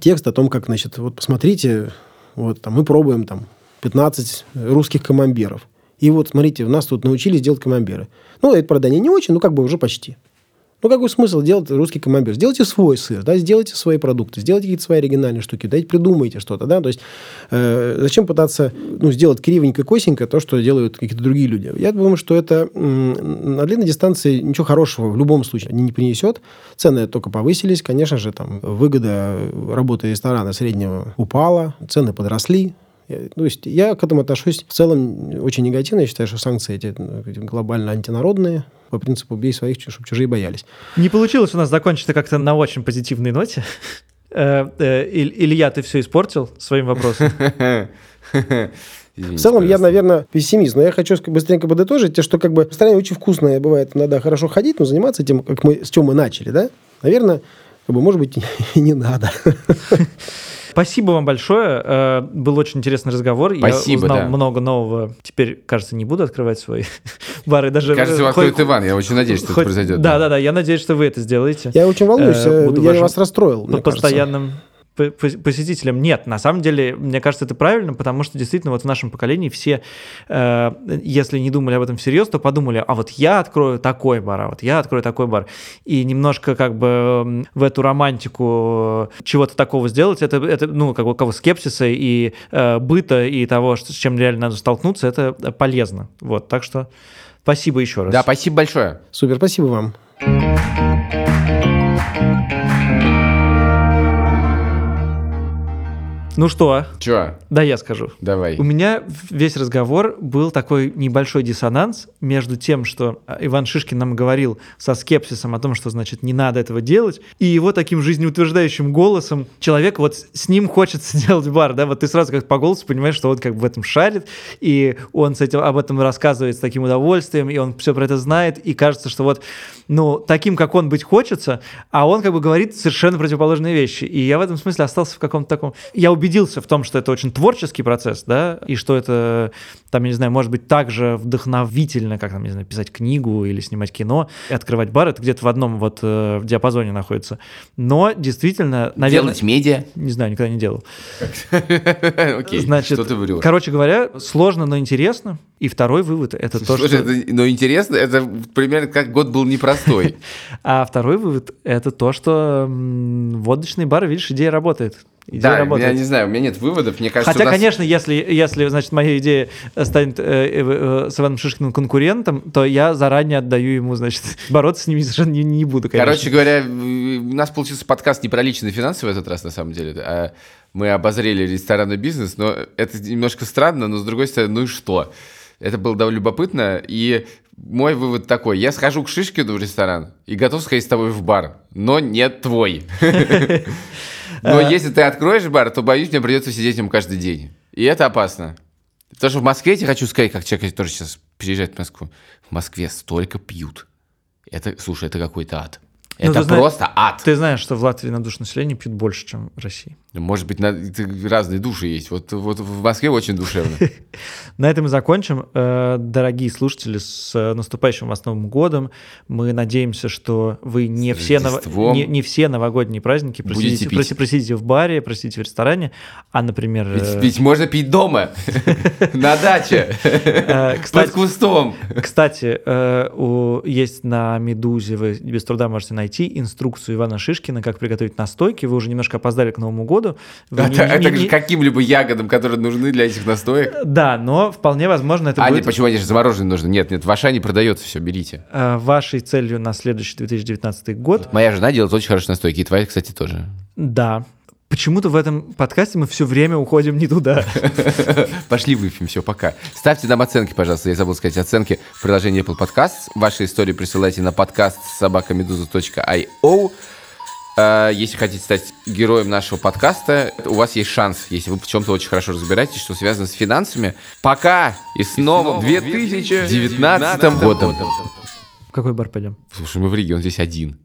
текст о том, как, значит, вот посмотрите, вот там мы пробуем там 15 русских камамберов. И вот, смотрите, у нас тут научились делать камамберы. Ну, это, правда, они не очень, но как бы уже почти. Ну, какой смысл делать русский камамбер? Сделайте свой сыр, да, сделайте свои продукты, сделайте какие-то свои оригинальные штуки, дайте придумайте что-то, да, то есть э, зачем пытаться, ну, сделать кривенько, косенько то, что делают какие-то другие люди? Я думаю, что это м, на длинной дистанции ничего хорошего в любом случае не принесет. Цены только повысились, конечно же, там выгода работы ресторана среднего упала, цены подросли, я- То есть я к этому отношусь в целом очень негативно. Я считаю, что санкции эти ну, глобально антинародные. По принципу «бей своих, чтобы чужие боялись». Не получилось у нас закончить как-то на очень позитивной ноте. Э, э, Иль- Илья, ты все испортил своим вопросом. В целом, я, наверное, пессимист, но я хочу быстренько подытожить, те, что как бы в стране очень вкусное бывает, надо хорошо ходить, но заниматься тем, как мы, с чем мы начали, да, наверное, как бы, может быть, и не надо. Спасибо вам большое. Э, Был очень интересный разговор. Спасибо, Я узнал да. много нового. Теперь, кажется, не буду открывать свои бары. Даже Кажется, э, его хоть- откроет Иван. Я очень надеюсь, что это произойдет. Да, да, да. Я надеюсь, что вы это сделаете. Я очень волнуюсь, Э, буду я вашим вас расстроил, мне кажется. постоянным посетителям. Нет, на самом деле, мне кажется, это правильно, потому что действительно вот в нашем поколении все, э, если не думали об этом всерьез, то подумали, а вот я открою такой бар, а вот я открою такой бар. И немножко как бы в эту романтику чего-то такого сделать, это, это ну, как бы кого скепсиса и э, быта, и того, что- с чем реально надо столкнуться, это полезно. Вот, так что спасибо еще раз. Да, спасибо большое. Супер, спасибо вам. Ну что, Че? да я скажу. Давай. У меня весь разговор был такой небольшой диссонанс между тем, что а, Иван Шишкин нам говорил со скепсисом о том, что, значит, не надо этого делать, и его таким жизнеутверждающим голосом человек, вот с с ним хочется делать бар, да, вот ты сразу как по голосу понимаешь, что он как бы в этом шарит, и он с этим, об этом рассказывает с таким удовольствием, и он все про это знает, и кажется, что вот, ну, таким, как он быть хочется, а он как бы говорит совершенно противоположные вещи. И я в этом смысле остался в каком-то таком... Я убедился в том, что это очень творческий процесс, да, и что это, там, я не знаю, может быть, так же вдохновительно, как, там, не знаю, писать книгу или снимать кино, и открывать бар, это где-то в одном вот э, в диапазоне находится. Но действительно, наверное... Делать медиа. Не знаю, никогда не делал. Окей, Значит, короче говоря, сложно, но интересно. И второй вывод это то, что... но интересно, это примерно как год был непростой. А второй вывод это то, что водочный бар, видишь, идея работает. Идея Да, работает. я не знаю, у меня нет выводов. Мне кажется, Хотя, нас- конечно, если, если, значит, моя идея станет э, э, э, с Иваном Шишкиным конкурентом, то я заранее отдаю ему, значит, бороться с ними совершенно не, не буду, конечно. Короче говоря, у нас получился подкаст не про личные финансы в этот раз, на самом деле. а мы обозрели ресторанный бизнес, но это немножко странно, но с другой стороны, ну и что? Это было довольно любопытно, и мой вывод такой. Я схожу к Шишкину в ресторан и готов сходить с тобой в бар, но не твой. Но если ты откроешь бар, то, боюсь, мне придется сидеть в нем каждый день. И это опасно. Потому что в Москве, я тебе хочу сказать, как человек, который сейчас приезжает в Москву, в Москве столько пьют. Это, слушай, это какой-то ад. Ну, Это знаешь- просто ад. Ты знаешь, что в Латвии на душу населения пьют больше, чем в России. Может быть, на- разные души есть. Вот, вот в Москве очень душевно. На этом и закончим. Э, Дорогие слушатели, с э, наступающим вас Новым годом. Мы надеемся, что вы не, все, Рождеством. не, не все новогодние праздники просидите, проси- просидите в баре, просидите в ресторане, а, например... Ведь э, пить можно пить дома, на даче, под кустом. Кстати, есть на Медузе, вы без труда можете найти инструкцию Ивана Шишкина, как приготовить настойки. Вы уже немножко опоздали к Новому году. Вы А не- а не- не- каким-либо ягодам, которые нужны для этих настоек. Да, но вполне возможно это А, будет нет, почему они же замороженные нужны? Нет, нет, в Ашане продается все, берите. э, вашей целью на следующий 2019 год. Моя жена делает очень хорошие настойки, и твоя, кстати, тоже. Да. Почему-то в этом подкасте мы все время уходим не туда. Пошли выпьем, все, пока. Ставьте нам оценки, пожалуйста. Я забыл сказать оценки в приложении Apple Podcasts. Ваши истории присылайте на подкаст собакамедуза.io. А, Если хотите стать героем нашего подкаста, у вас есть шанс, если вы в чем-то очень хорошо разбираетесь, что связано с финансами. Пока и с новым 2019 годом. В какой бар пойдем? Слушай, мы в Риге, он здесь один.